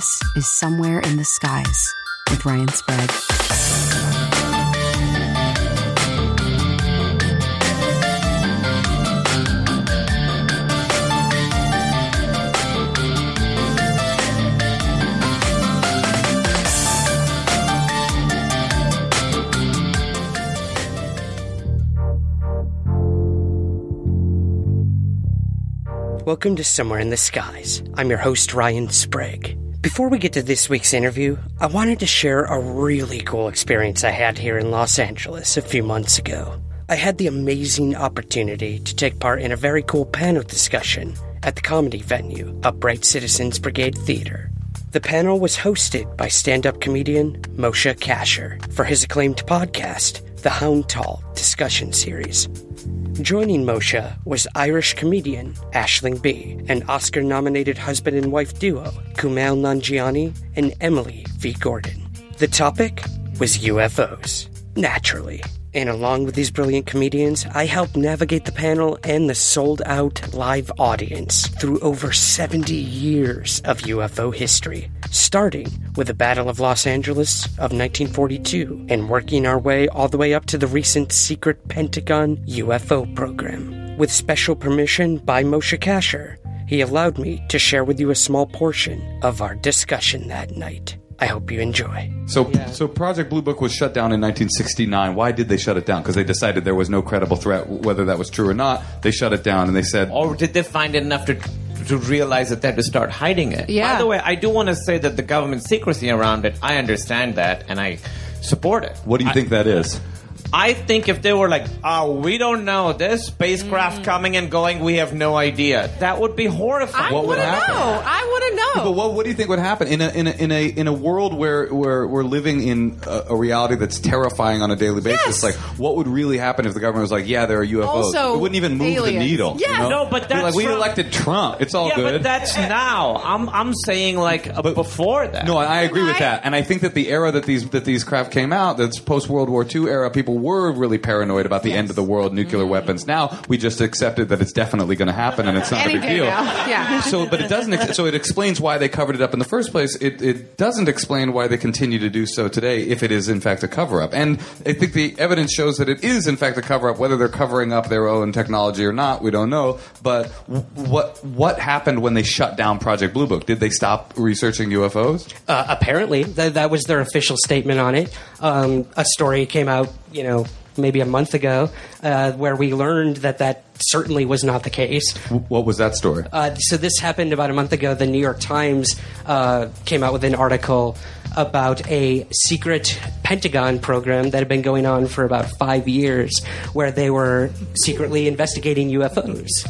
This is Somewhere in the Skies with Ryan Sprague. Welcome to Somewhere in the Skies. I'm your host, Ryan Sprague. Before we get to this week's interview, I wanted to share a really cool experience I had here in Los Angeles a few months ago. I had the amazing opportunity to take part in a very cool panel discussion at the comedy venue, Upright Citizens Brigade Theater. The panel was hosted by stand up comedian Moshe Kasher for his acclaimed podcast, The Hound Tall Discussion Series. Joining Moshe was Irish comedian Aisling Bea and Oscar nominated husband and wife duo Kumail Nanjiani and Emily V. Gordon. The topic was UFOs, naturally. And along with these brilliant comedians, I helped navigate the panel and the sold out live audience through over 70 years of UFO history, starting with the Battle of Los Angeles of 1942 and working our way all the way up to the recent secret Pentagon UFO program. With special permission by Moshe Kasher, he allowed me to share with you a small portion of our discussion that night. I hope you enjoy. So, so Project Blue Book was shut down in 1969. Why did they shut it down? Because they decided there was no credible threat, whether that was true or not. They shut it down, and they said, Or did they find it enough to to realize that they had to start hiding it? Yeah. By the way, I do want to say that the government secrecy around it, I understand that, and I support it. "What do you think that is?" I think if they were like, oh, we don't know, there's spacecraft coming and going, we have no idea, that would be horrifying. I What would happen? know. I want to know. But what, what do you think would happen in a in a in a, in a world where, where we're living in a, a reality that's terrifying on a daily basis? Yes. Like, what would really happen if the government was like, "Yeah, there are UFOs"? Also, it wouldn't even move aliens. the needle. Yes. you know? No, but that's like we from- elected Trump. It's all yeah, good. but that's now. I'm, I'm saying like uh, But- before that. No, I agree with I- that, and I think that the era that these that these craft came out, that's post World War II era, people were really paranoid about the end of the world, nuclear Mm-hmm. weapons. Now we just accepted that it's definitely going to happen, and it's not Any a big deal. now. Yeah. So, but it doesn't. ex- So it explains why they covered it up in the first place. It, it doesn't explain why they continue to do so today, if it is in fact a cover up. And I think the evidence shows that it is in fact a cover up. Whether they're covering up their own technology or not, we don't know. But what what happened when they shut down Project Blue Book? Did they stop researching UFOs? Uh, apparently, th- that was their official statement on it. Um, a story came out, you know, maybe a month ago, uh, where we learned that that certainly was not the case. What was that story? Uh, so this happened about a month ago. The New York Times uh, came out with an article about a secret Pentagon program that had been going on for about five years, where they were secretly investigating UFOs.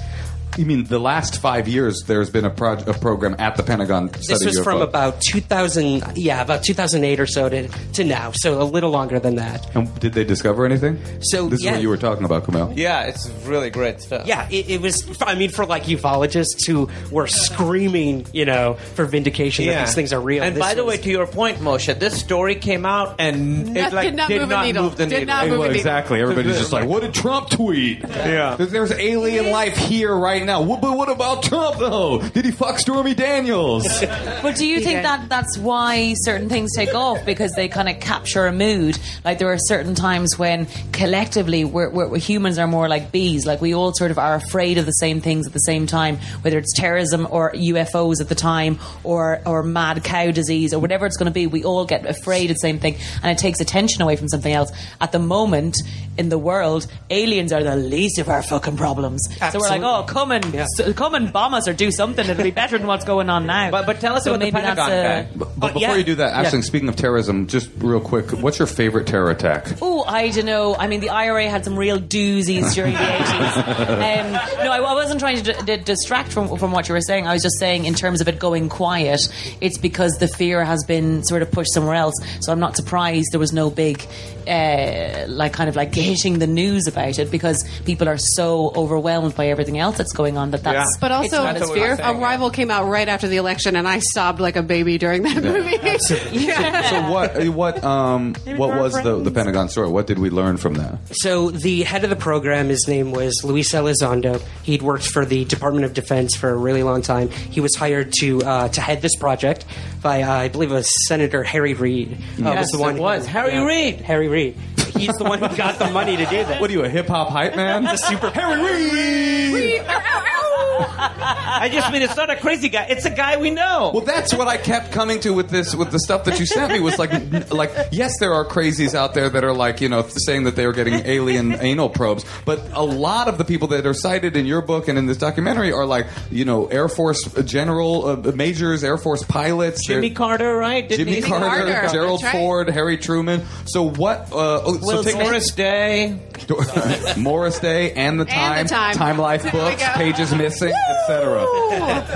You mean the last five years? There's been a, proj- a program at the Pentagon. This studying was from about 2000, yeah, about 2008 or so to, to now, so a little longer than that. And did they discover anything? So, this is what you were talking about, Kumail. Yeah, it's really great stuff. Yeah, it, it was. I mean, for like ufologists who were screaming, you know, for vindication that these things are real. And this by the was- way, to your point, Moshe, this story came out and That it like did not move a needle. the Did needle. not move a Well, needle. exactly. Everybody's just like, "What did Trump tweet?" Yeah. There's, there's alien life here right now. What, but what about Trump though? Did he fuck Stormy Daniels? But do you think Yeah. that that's why certain things take off because they kind of capture a mood? Like there are certain times when collectively we're, we're, humans are more like bees. Like we all sort of are afraid of the same things at the same time, whether it's terrorism or UFOs at the time, or or mad cow disease or whatever it's going to be. We all get afraid of the same thing, and it takes attention away from something else. At the moment in the world, aliens are the least of our fucking problems. So we're like, oh come come and s- come and bomb us or do something. It'll be better than what's going on now. But, but tell us So about the maybe that's Pentagon a- guy. But before yeah. you do that, Yeah. Aisling, speaking of terrorism, just real quick, what's your favorite terror attack? Oh, I don't know. I mean, the IRA had some real doozies during the 80s. Um, no, I, I wasn't trying to d- d- distract from, from what you were saying. I was just saying, in terms of it going quiet, it's because the fear has been sort of pushed somewhere else. So I'm not surprised there was no big, uh, like, kind of like hitting the news about it because people are so overwhelmed by everything else that's going on that that's. But it's also, not as what we were fearful. saying. Arrival came out right after the election, and I sobbed like a baby during that movie. yeah. So what? What? Um, what was the, the Pentagon story? What did we learn from that? So the head of the program, his name was Luis Elizondo. He'd worked for the Department of Defense for a really long time. He was hired to uh, to head this project by, uh, I believe, it was Senator Harry Reid. Uh, Yes, was the one it was. who- Harry Reid. Harry Reid. He's the one who got the money to do this. What are you, a hip hop hype man? the super Harry Reid. I just mean it's not a crazy guy. It's a guy we know. Well, that's what I kept coming to with this, with the stuff that you sent me. Was like, n- like, yes, there are crazies out there that are like, you know, saying that they are getting alien anal probes, but a lot of the people that are cited in your book and in this documentary are like, you know, Air Force general uh, majors, Air Force pilots, Jimmy Carter, right? Didn't Jimmy? Carter, Carter, Gerald right. Ford, Harry Truman. So what? Uh, oh, Will so take Morris Day. Morris Day and the Time, And the Time. Life There books, pages missing, etc.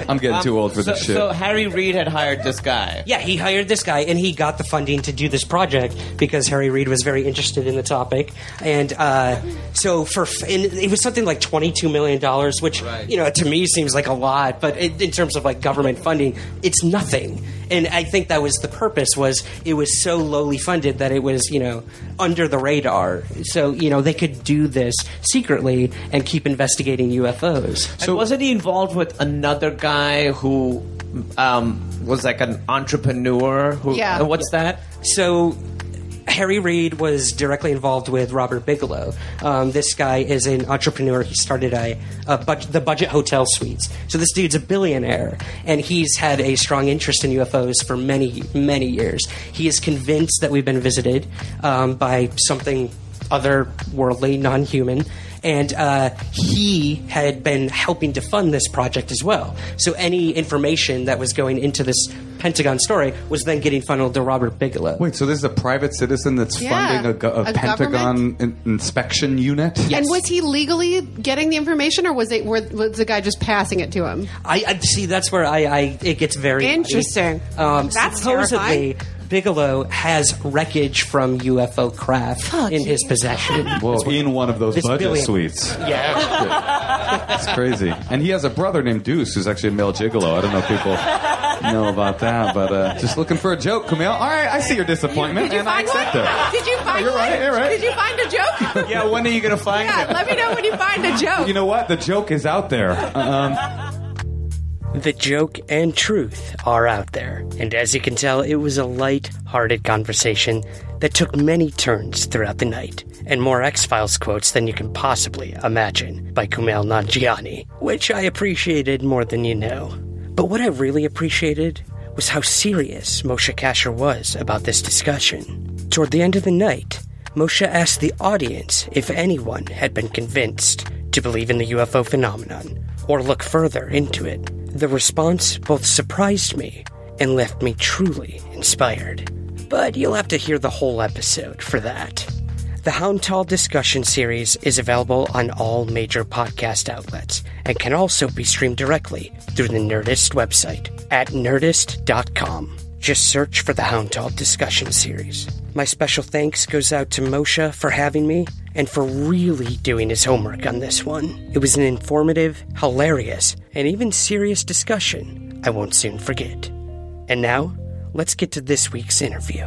I'm getting too old for so, this shit. so Harry Reid had hired this guy. Yeah, he hired this guy, and he got the funding to do this project because Harry Reid was very interested in the topic. And uh, so, for and it was something like twenty-two million dollars, which Right. you know to me seems like a lot, but in, in terms of like government funding, it's nothing. And I think that was the purpose was it was so lowly funded that it was you know under the radar, so you know they could do this secretly and keep investigating UFOs. and wasn't he involved with another guy who um, was like an entrepreneur? Who, Yeah. uh, What's that? So Harry Reid was directly involved with Robert Bigelow. Um, this guy is an entrepreneur. He started a, a bud- the Budget Hotel Suites. So this dude's a billionaire, and he's had a strong interest in UFOs for many, many years. He is convinced that we've been visited um, by something otherworldly, non-human. And uh, he had been helping to fund this project as well. So any information that was going into this Pentagon story was then getting funneled to Robert Bigelow. Wait, so this is a private citizen that's Yeah. funding a, go- a A Pentagon in- inspection unit? Yes. And was he legally getting the information, or was it were, was the guy just passing it to him? I, I see. That's where I, I it gets very muddy. Interesting. Um, That's supposedly terrifying. Bigelow has wreckage from UFO craft in his possession. Well, in one of those This budget billion- suites. yeah, That's crazy. And he has a brother named Deuce who's actually a male gigolo. I don't know if people know about that, but uh, just looking for a joke, Kumail. All right, I see your disappointment, Did you and I find accept one? it. Did you find You're one? right, you're right. Did you find a joke? Yeah, when are you going to find yeah, him? let me know when you find a joke. You know what? The joke is out there. Um, the joke and truth are out there, and as you can tell, it was a light-hearted conversation that took many turns throughout the night, and more X Files quotes than you can possibly imagine by Kumail Nanjiani, which I appreciated more than you know. But what I really appreciated was how serious Moshe Kasher was about this discussion. Toward the end of the night, Moshe asked the audience if anyone had been convinced to believe in the UFO phenomenon or look further into it. The response both surprised me and left me truly inspired. But you'll have to hear the whole episode for that. The Hound Tall discussion series is available on all major podcast outlets and can also be streamed directly through the Nerdist website at nerdist.com. Just search for the Hound Tall discussion series. My special thanks goes out to Moshe for having me and for really doing his homework on this one. It was an informative, hilarious, and even serious discussion I won't soon forget. And now, let's get to this week's interview.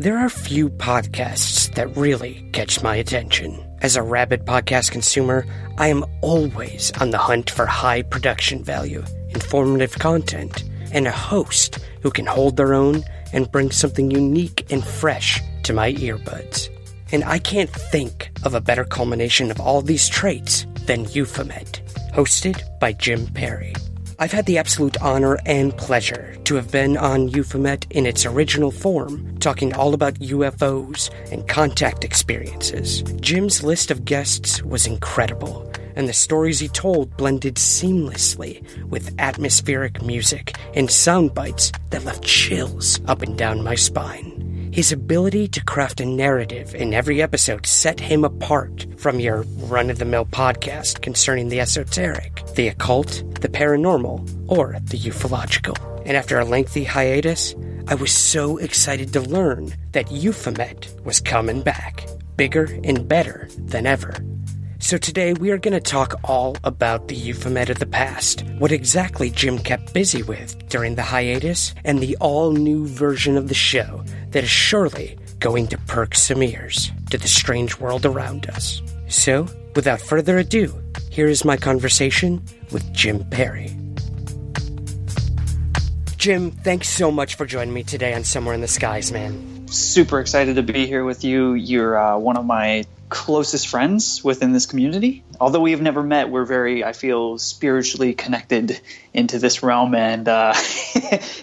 There are few podcasts that really catch my attention. As a rabid podcast consumer, I am always on the hunt for high production value, informative content, and a host who can hold their own and bring something unique and fresh to my earbuds. And I can't think of a better culmination of all these traits than Euphomet, hosted by Jim Perry. I've had the absolute honor and pleasure to have been on Euphomet in its original form, talking all about UFOs and contact experiences. Jim's list of guests was incredible, and the stories he told blended seamlessly with atmospheric music and sound bites that left chills up and down my spine. His ability to craft a narrative in every episode set him apart from your run of the mill podcast concerning the esoteric, the occult, the paranormal, or the ufological. And after a lengthy hiatus, I was so excited to learn that Euphomet was coming back, bigger and better than ever. So today we are going to talk all about the Euphomet of the past, what exactly Jim kept busy with during the hiatus, and the all new version of the show that is surely going to perk some ears to the strange world around us. So, without further ado, here is my conversation with Jim Perry. Jim, thanks so much for joining me today on Somewhere in the Skies, man. Super excited to be here with you. You're uh, one of my closest friends within this community. Although we have never met, we're very, I feel, spiritually connected into this realm. And uh,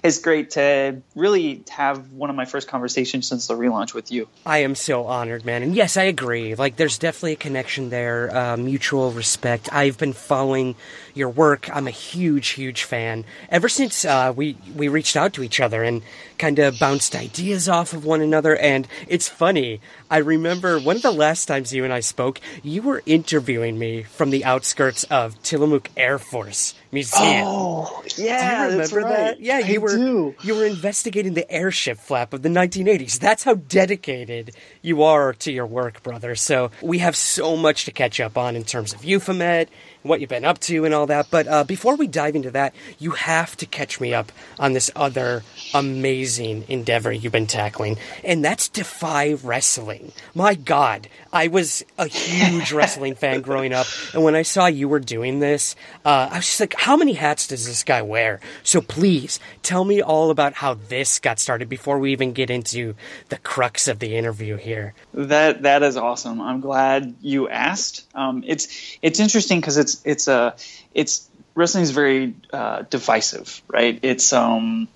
it's great to really have one of my first conversations since the relaunch with you. I am so honored, man. And yes, I agree. Like, there's definitely a connection there, uh, mutual respect. I've been following your work. I'm a huge, huge fan. Ever since uh, we, we reached out to each other and kind of bounced ideas off of one another. And it's funny. I remember one of the last times you and I spoke, you were interviewing me from the outskirts of Tillamook Air Force Museum. Oh, Oh, do you yeah, remember that's right. that? Yeah, you I were do. you were investigating the airship flap of the 1980s. That's how dedicated you are to your work, brother. So we have so much to catch up on in terms of Euphomet, what you've been up to, and all that. But uh, before we dive into that, you have to catch me up on this other amazing endeavor you've been tackling, and that's Defy Wrestling. My God, I was a huge wrestling fan growing up, and when I saw you were doing this, uh, I was just like, how many hats does this guy wear? So please tell me all about how this got started before we even get into the crux of the interview here. That that is awesome. I'm glad you asked. Um, it's it's interesting because it's it's a it's wrestling is very uh, divisive, right? It's um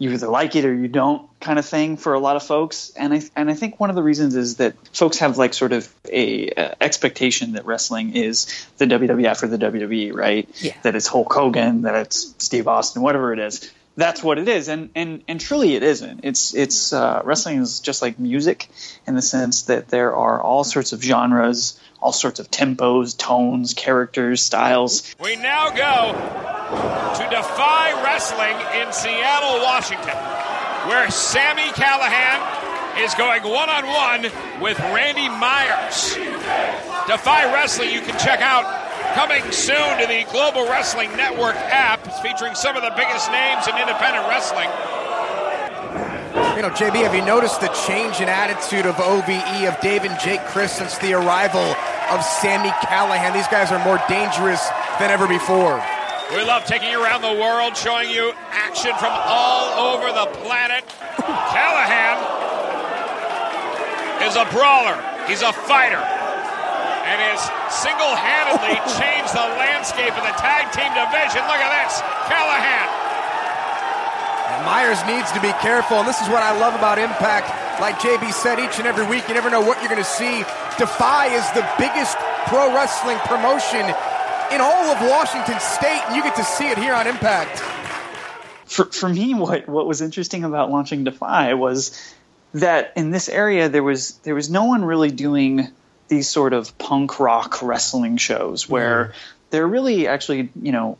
you either like it or you don't kind of thing for a lot of folks, and I and I think one of the reasons is that folks have like sort of a uh, expectation that wrestling is the WWF or the WWE, right? Yeah. That it's Hulk Hogan, that it's Steve Austin, whatever it is. That's what it is, and and and truly it isn't. It's it's uh, wrestling is just like music in the sense that there are all sorts of genres, all sorts of tempos, tones, characters, styles. We now go to Defy Wrestling in Seattle, Washington, where Sami Callihan is going one on one with Randy Myers. Defy Wrestling, you can check out coming soon to the Global Wrestling Network app. It's featuring some of the biggest names in independent wrestling. You know, JB, have you noticed the change in attitude of OVE, of Dave and Jake Crist since the arrival of Sami Callihan? These guys are more dangerous than ever before. We love taking you around the world, showing you action from all over the planet. Callihan is a brawler. He's a fighter. And has single-handedly changed the landscape of the tag team division. Look at this. Callihan. And Myers needs to be careful, and this is what I love about Impact. Like JB said, each and every week, you never know what you're going to see. Defy is the biggest pro wrestling promotion in all of Washington State, and you get to see it here on Impact. For for me, what what was interesting about launching Defy was that in this area there was there was no one really doing these sort of punk rock wrestling shows where they're really actually you know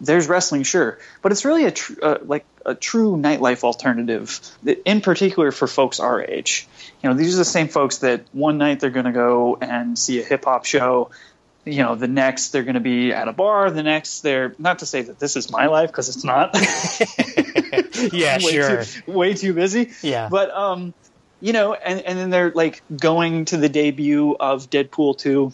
there's wrestling sure but it's really a tr- uh, like a true nightlife alternative in particular for folks our age you know these are the same folks that one night they're going to go and see a hip hop show you know the next they're going to be at a bar the next they're not to say that this is my life because it's not Yeah, way sure. too, way too busy Yeah. but um you know and, and then they're like going to the debut of deadpool 2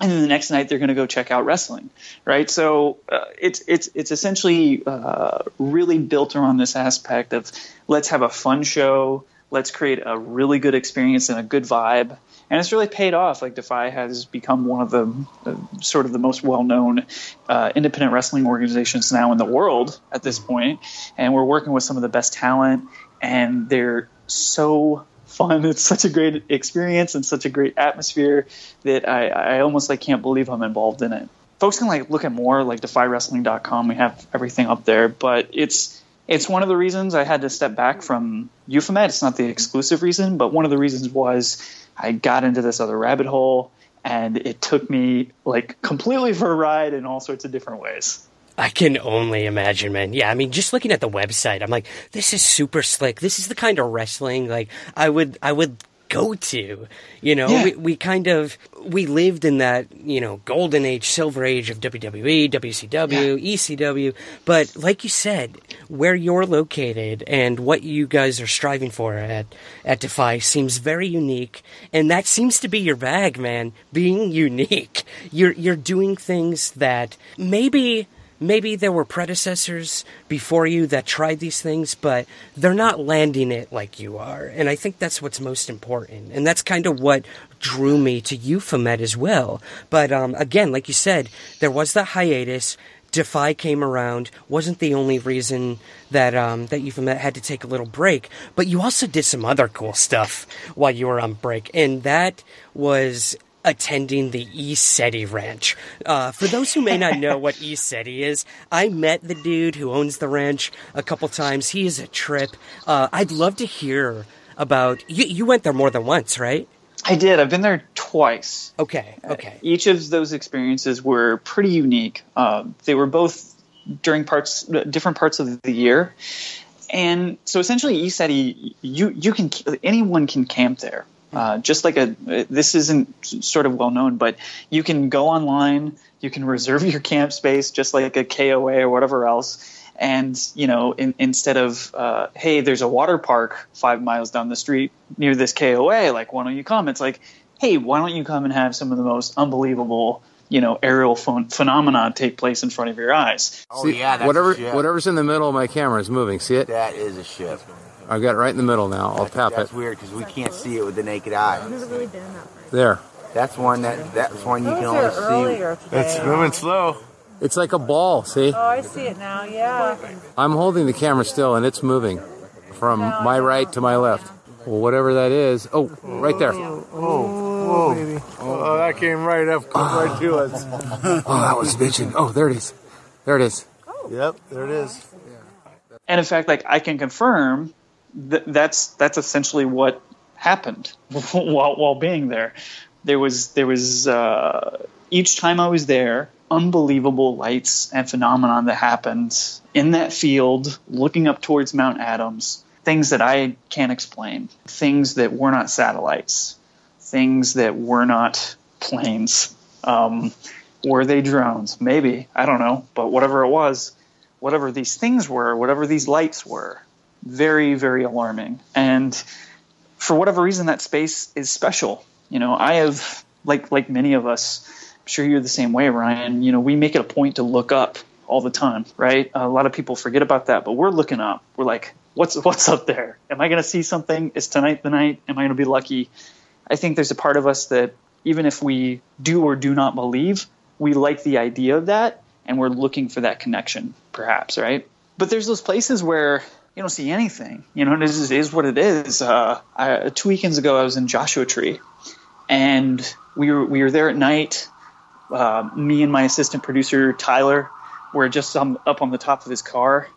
and then the next night they're going to go check out wrestling right so uh, it's it's it's essentially uh, really built around this aspect of let's have a fun show let's create a really good experience and a good vibe and it's really paid off. Like Defy has become one of the uh, sort of the most well-known uh, independent wrestling organizations now in the world at this point, and we're working with some of the best talent, and they're so fun. It's such a great experience and such a great atmosphere that I, I almost like can't believe I'm involved in it. Folks can like look at more like defywrestling.com. We have everything up there, but it's it's one of the reasons I had to step back from Euphomet. It's not the exclusive reason, but one of the reasons was I got into this other rabbit hole and it took me like completely for a ride in all sorts of different ways. I can only imagine, man. Yeah, I mean, just looking at the website, I'm like, this is super slick. This is the kind of wrestling like I would I would go to. You know, Yeah. we, we kind of we lived in that you know golden age, silver age of WWE, WCW, ECW. But like you said, where you're located and what you guys are striving for at at Defy seems very unique, and that seems to be your bag, man. Being unique, you're you're doing things that maybe maybe there were predecessors before you that tried these things, but they're not landing it like you are. And I think that's what's most important. And that's kind of what drew me to Euphomet as well. But um, again, like you said, there was the hiatus. Defy came around, wasn't the only reason that um, that Euphomet had to take a little break, but you also did some other cool stuff while you were on break, and that was attending the ECETI Ranch. Uh, for those who may not know what ECETI is, I met the dude who owns the ranch a couple times. He is a trip. Uh, I'd love to hear about. You, you went there more than once, right? I did. I've been there twice. Okay, okay. Each of those experiences were pretty unique. Uh, they were both during parts, different parts of the year, and so essentially, East ECETI, you you can anyone can camp there. Uh, just like a this isn't sort of well known, but you can go online, you can reserve your camp space just like a KOA or whatever else. And you know, in, instead of uh, hey, there's a water park five miles down the street near this KOA, like why don't you come? It's like, hey, why don't you come and have some of the most unbelievable you know aerial ph- phenomena take place in front of your eyes? Oh yeah, that's whatever a ship. whatever's in the middle of my camera is moving. See it? That is a ship. I've got it right in the middle now. I'll tap That's it. That's weird because we can't see it with the naked eye. Never really been in that room. There. That's one that that's one you can only see. Today. It's moving slow. It's like a ball. See? Oh, I see it now. Yeah. I'm holding the camera still, and it's moving from my right to my left. Well, whatever that is. Oh, right there. Oh, whoa. Oh, that came right up, come right to ah. us. Oh, that was bitching. Oh, there it is. There it is. Oh. Yep, there it is. Oh. And in fact, like I can confirm that that's that's essentially what happened while while being there. There was there was uh, each time I was there, unbelievable lights and phenomenon that happened in that field, looking up towards Mount Adams. Things that I can't explain. Things that were not satellites. Things that were not planes. Um, were they drones? Maybe I don't know. But whatever it was, whatever these things were, whatever these lights were, very, very alarming. And for whatever reason, that space is special. You know, I have, like, like many of us, I'm sure you're the same way, Ryan. You know, we make it a point to look up all the time, right? A lot of people forget about that, but we're looking up. We're like, what's what's up there? Am I going to see something? Is tonight the night? Am I going to be lucky? I think there's a part of us that even if we do or do not believe, we like the idea of that and we're looking for that connection, perhaps, right? But there's those places where you don't see anything. You know, this is, is what it is. Uh, I, two weekends ago, I was in Joshua Tree, and we were we were there at night. Uh, me and my assistant producer Tyler were just um, up on the top of his car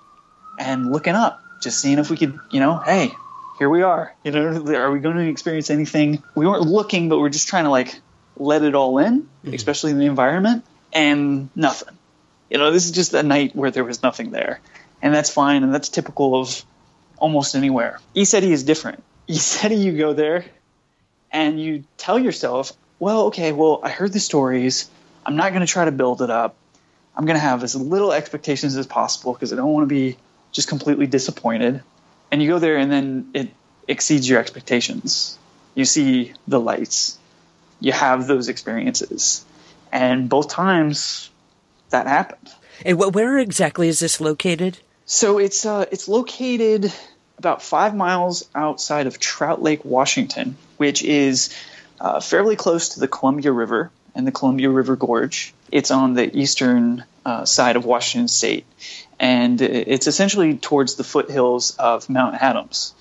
and looking up, just seeing if we could, you know, hey, here we are. You know, are we going to experience anything? We weren't looking, but we're just trying to like let it all in, especially in the environment, and nothing. You know, this is just a night where there was nothing there, and that's fine, and that's typical of almost anywhere. ECETI is different. ECETI, you go there, and you tell yourself, well, okay, well, I heard the stories. I'm not going to try to build it up. I'm going to have as little expectations as possible because I don't want to be just completely disappointed. And you go there, and then it exceeds your expectations. You see the lights. You have those experiences, and both times that happened. And wh- where exactly is this located? So it's uh, it's located about five miles outside of Trout Lake, Washington, which is uh, fairly close to the Columbia River and the Columbia River Gorge. It's on the eastern uh, side of Washington State, and it's essentially towards the foothills of Mount Adams,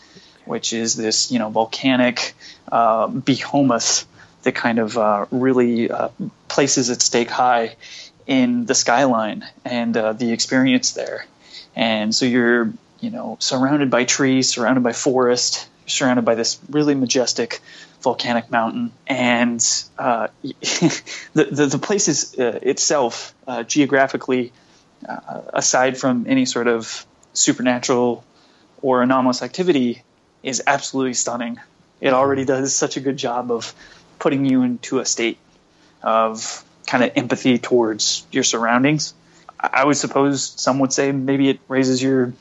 which is this you know volcanic uh, behemoth that kind of uh, really uh, places its stake high in the skyline and uh, the experience there. And so you're you know surrounded by trees, surrounded by forest, surrounded by this really majestic volcanic mountain, and uh, the, the, the place is uh, itself uh, geographically, uh, aside from any sort of supernatural or anomalous activity, is absolutely stunning. It already does such a good job of putting you into a state of kind of empathy towards your surroundings. I would suppose some would say maybe it raises your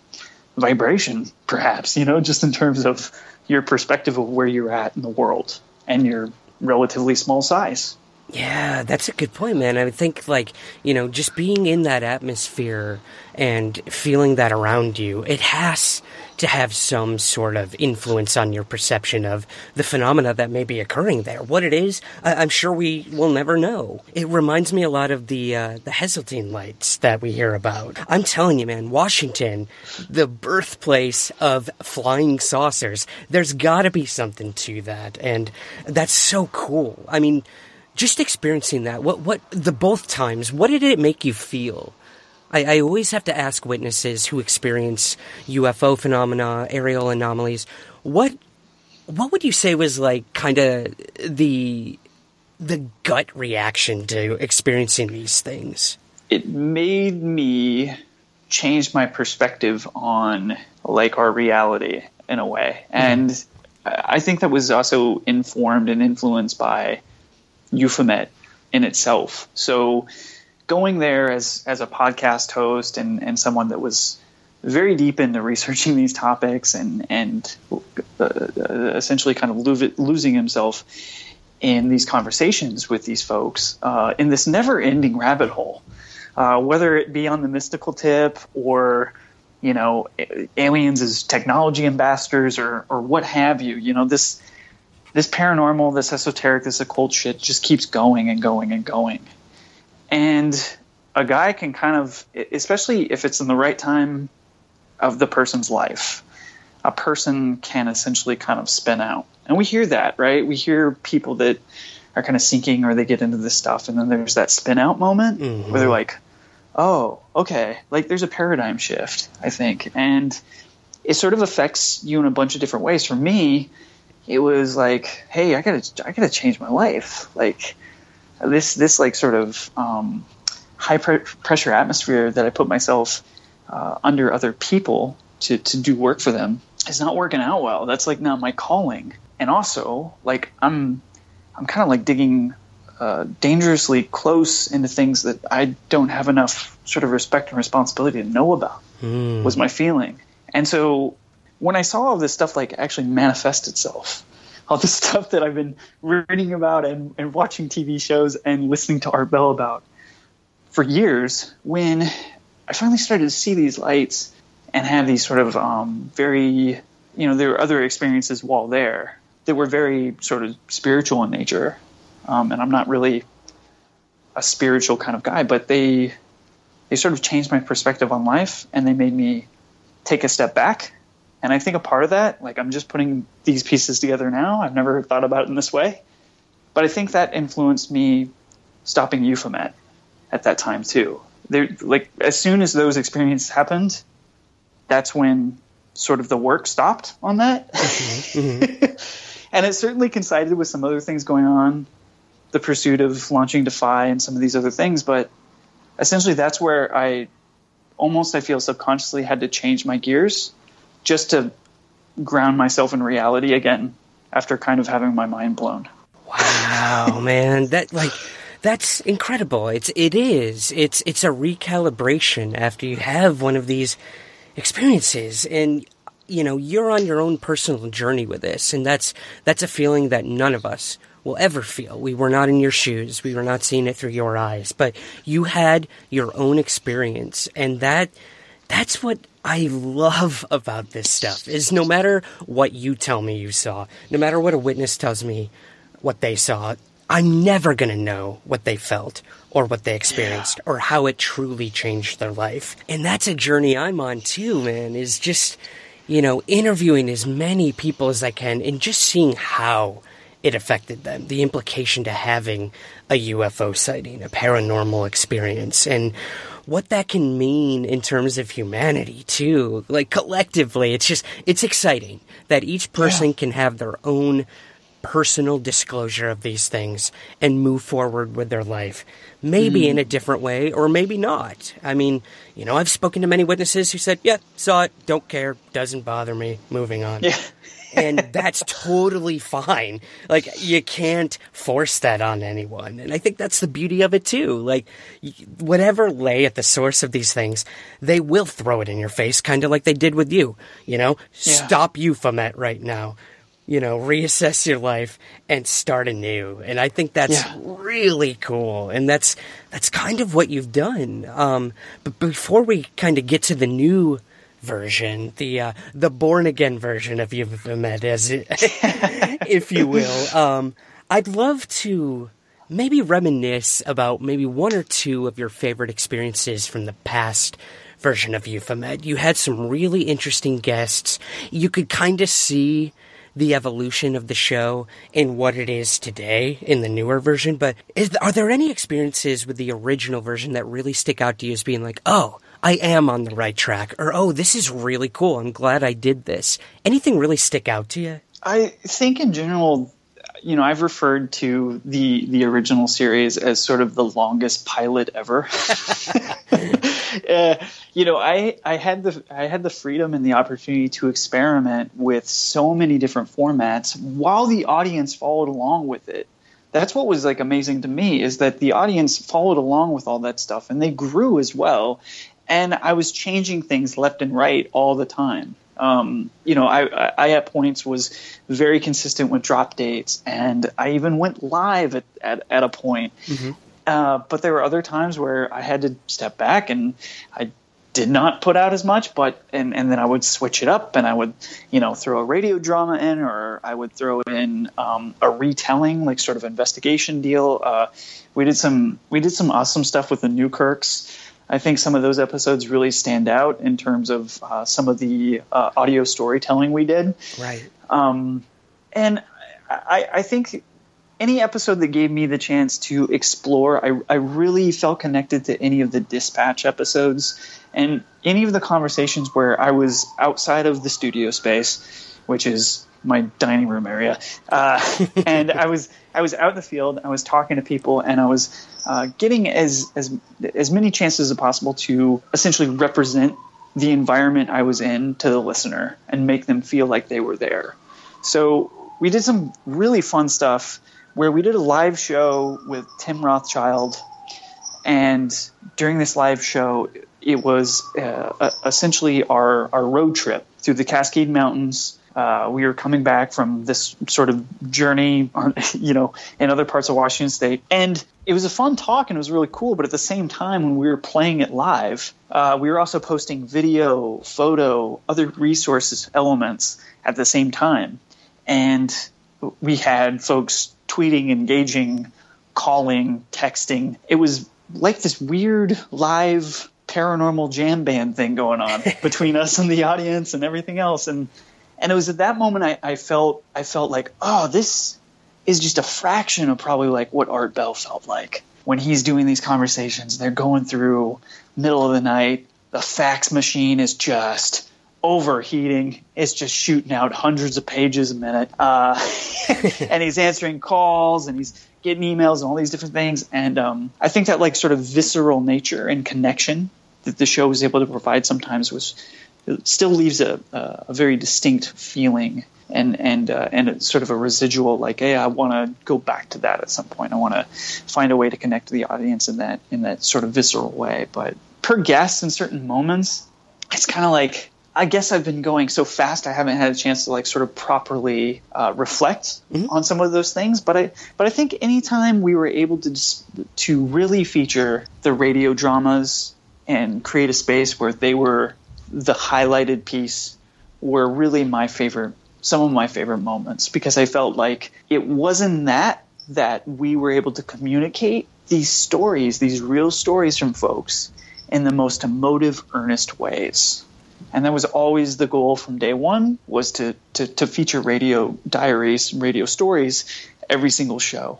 vibration, perhaps, you know, just in terms of your perspective of where you're at in the world and your relatively small size. Yeah, that's a good point, man. I think, like, you know, just being in that atmosphere and feeling that around you, it has to have some sort of influence on your perception of the phenomena that may be occurring there. What it is, I- am sure we will never know. It reminds me a lot of the uh, the Hessdalen lights that we hear about. I'm telling you, man, Washington, the birthplace of flying saucers. There's got to be something to that, and that's so cool. I mean just experiencing that, what what the both times, what did it make you feel? I, I always have to ask witnesses who experience UFO phenomena, aerial anomalies, what what would you say was like kind of the the gut reaction to experiencing these things? It made me change my perspective on like our reality in a way. Mm-hmm. And I think that was also informed and influenced by Euphomet in itself. So going there as as a podcast host and and someone that was very deep into researching these topics and and uh, essentially kind of lo- losing himself in these conversations with these folks uh, in this never-ending rabbit hole, uh, whether it be on the mystical tip or you know aliens as technology ambassadors or or what have you. You know this this paranormal, this esoteric, this occult shit just keeps going and going and going. And a guy can kind of, especially if it's in the right time of the person's life, a person can essentially kind of spin out. And we hear that, right? We hear people that are kind of sinking or they get into this stuff, and then there's that spin out moment Mm-hmm. where they're like, oh, okay, like there's a paradigm shift, I think. And it sort of affects you in a bunch of different ways. For me, it was like, hey, I gotta, I gotta change my life. Like this, this like sort of um, high pre- pressure atmosphere that I put myself uh, under other people to to do work for them is not working out well. That's like not my calling. And also, like I'm, I'm kind of like digging uh, dangerously close into things that I don't have enough sort of respect and responsibility to know about. Hmm. Was my feeling. And so when I saw all this stuff like actually manifest itself, all the stuff that I've been reading about and, and watching TV shows and listening to Art Bell about for years, when I finally started to see these lights and have these sort of um, very, you know, there were other experiences while there that were very sort of spiritual in nature. Um, and I'm not really a spiritual kind of guy, but they they sort of changed my perspective on life and they made me take a step back and I think a part of that, like I'm just putting these pieces together now. I've never thought about it in this way. But I think that influenced me stopping Euphomet at that time too. There like as soon as those experiences happened, that's when sort of the work stopped on that. Mm-hmm. Mm-hmm. and it certainly coincided with some other things going on, the pursuit of launching Defy and some of these other things, but essentially that's where I almost I feel subconsciously had to change my gears just to ground myself in reality again after kind of having my mind blown. Wow, man, that like that's incredible. It's it is. It's it's a recalibration after you have one of these experiences and you know, you're on your own personal journey with this and that's that's a feeling that none of us will ever feel. We were not in your shoes. We were not seeing it through your eyes, but you had your own experience and that that's what I love about this stuff is no matter what you tell me you saw, no matter what a witness tells me what they saw, I'm never going to know what they felt or what they experienced or how it truly changed their life. And that's a journey I'm on too, man, is just, you know, interviewing as many people as I can and just seeing how it affected them, the implication to having a UFO sighting, a paranormal experience, and what that can mean in terms of humanity too. Like collectively, it's just, it's exciting that each person can have their own personal disclosure of these things and move forward with their life. Maybe Mm. in a different way, or maybe not. I mean, you know, I've spoken to many witnesses who said, yeah, saw it, don't care, doesn't bother me, moving on. Yeah. and that's totally fine. Like, you can't force that on anyone. And I think that's the beauty of it too. Like, whatever lay at the source of these things, they will throw it in your face, kind of like they did with you. You know, Yeah. stop you from that right now you know, reassess your life and start anew. And I think that's Yeah. really cool. And that's that's kind of what you've done. Um, but before we kind of get to the new version, the uh, the born again version of You've as it, if you will, um, I'd love to maybe reminisce about maybe one or two of your favorite experiences from the past version of Euphomet. You had some really interesting guests. You could kind of see the evolution of the show in what it is today in the newer version. But is, are there any experiences with the original version that really stick out to you as being like, oh, I am on the right track, or oh, this is really cool. I'm glad I did this. Anything really stick out to you? I think in general, you know, I've referred to the the original series as sort of the longest pilot ever. uh, you know, I I had the I had the freedom and the opportunity to experiment with so many different formats while the audience followed along with it. That's what was like amazing to me is that the audience followed along with all that stuff and they grew as well. And I was changing things left and right all the time. Um, you know, I, I, I at points was very consistent with drop dates, and I even went live at, at, at a point. Uh, but there were other times where I had to step back and I did not put out as much, but and, and then I would switch it up and I would, you know, throw a radio drama in or I would throw in um, a retelling, like sort of investigation deal. Uh, we did some we did some awesome stuff with the Newkirks. I think some of those episodes really stand out in terms of uh, some of the uh, audio storytelling we did. Right. Um, and I, I think any episode that gave me the chance to explore, I, I really felt connected to any of the dispatch episodes and any of the conversations where I was outside of the studio space, which is my dining room area, uh, and I was I was out in the field. I was talking to people, and I was uh, getting as as as many chances as possible to essentially represent the environment I was in to the listener and make them feel like they were there. So we did some really fun stuff where we did a live show with Tim Rothschild, and during this live show, it was uh, essentially our our road trip through the Cascade Mountains. Uh, we were coming back from this sort of journey, on, you know, in other parts of Washington State, and it was a fun talk and it was really cool. But at the same time, when we were playing it live, uh, we were also posting video, photo, other resources, elements at the same time, and we had folks tweeting, engaging, calling, texting. It was like this weird live paranormal jam band thing going on between us and the audience and everything else. And and it was at that moment I, I felt I felt like, oh, this is just a fraction of probably like what Art Bell felt like when he's doing these conversations. They're going through middle of the night. The fax machine is just overheating. It's just shooting out hundreds of pages a minute. Uh, and he's answering calls and he's getting emails and all these different things. And um, I think that like sort of visceral nature and connection that the show was able to provide sometimes was it still leaves a, a, very distinct feeling and and uh, and it's sort of a residual like hey I want to go back to that at some point. I want to find a way to connect to the audience in that in that sort of visceral way. But per guest in certain moments it's kind of like I guess I've been going so fast I haven't had a chance to like sort of properly uh, reflect on some of those things. But I but I think anytime we were able to dis- to really feature the radio dramas and create a space where they were the highlighted piece were really my favorite some of my favorite moments because I felt like it wasn't that that we were able to communicate these stories, these real stories from folks in the most emotive, earnest ways. And that was always the goal from day one was to, to, to feature radio diaries, and radio stories every single show.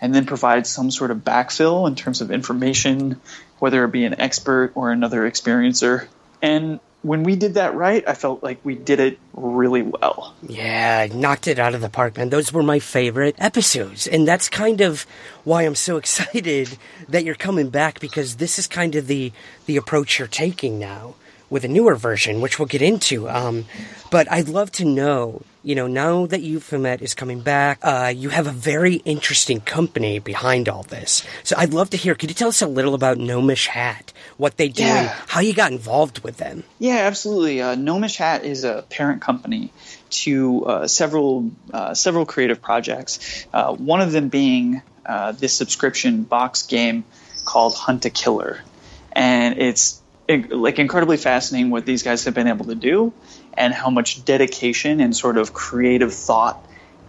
And then provide some sort of backfill in terms of information, whether it be an expert or another experiencer. And when we did that right, I felt like we did it really well. Yeah, knocked it out of the park, man. Those were my favorite episodes. And that's kind of why I'm so excited that you're coming back because this is kind of the the approach you're taking now with a newer version, which we'll get into. Um, but I'd love to know, you know, now that Euphomet is coming back, uh, you have a very interesting company behind all this. So I'd love to hear. Could you tell us a little about Gnomish Hat, what they do, Yeah. how you got involved with them? Yeah, absolutely. Uh, Gnomish Hat is a parent company to uh, several uh, several creative projects. Uh, one of them being uh, this subscription box game called Hunt a Killer, and it's like incredibly fascinating what these guys have been able to do, and how much dedication and sort of creative thought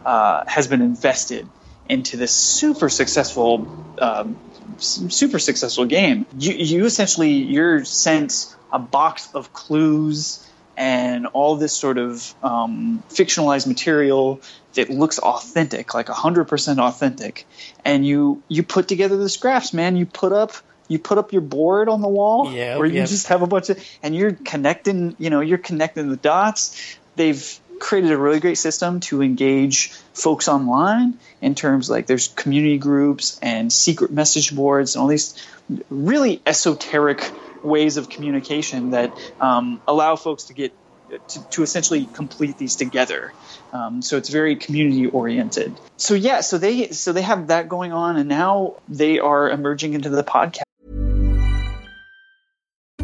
uh, has been invested into this super successful um, super successful game. You, you essentially you're sent a box of clues and all this sort of um, fictionalized material that looks authentic, like hundred percent authentic, and you you put together the scraps, man. You put up you put up your board on the wall, Yep, where you yep. just have a bunch of, and you're connecting, you know, you're connecting the dots. They've created a really great system to engage folks online in terms like there's community groups and secret message boards and all these really esoteric ways of communication that um, allow folks to get to, to essentially complete these together. Um, so it's very community oriented. So yeah, so they so they have that going on, and now they are emerging into the podcast.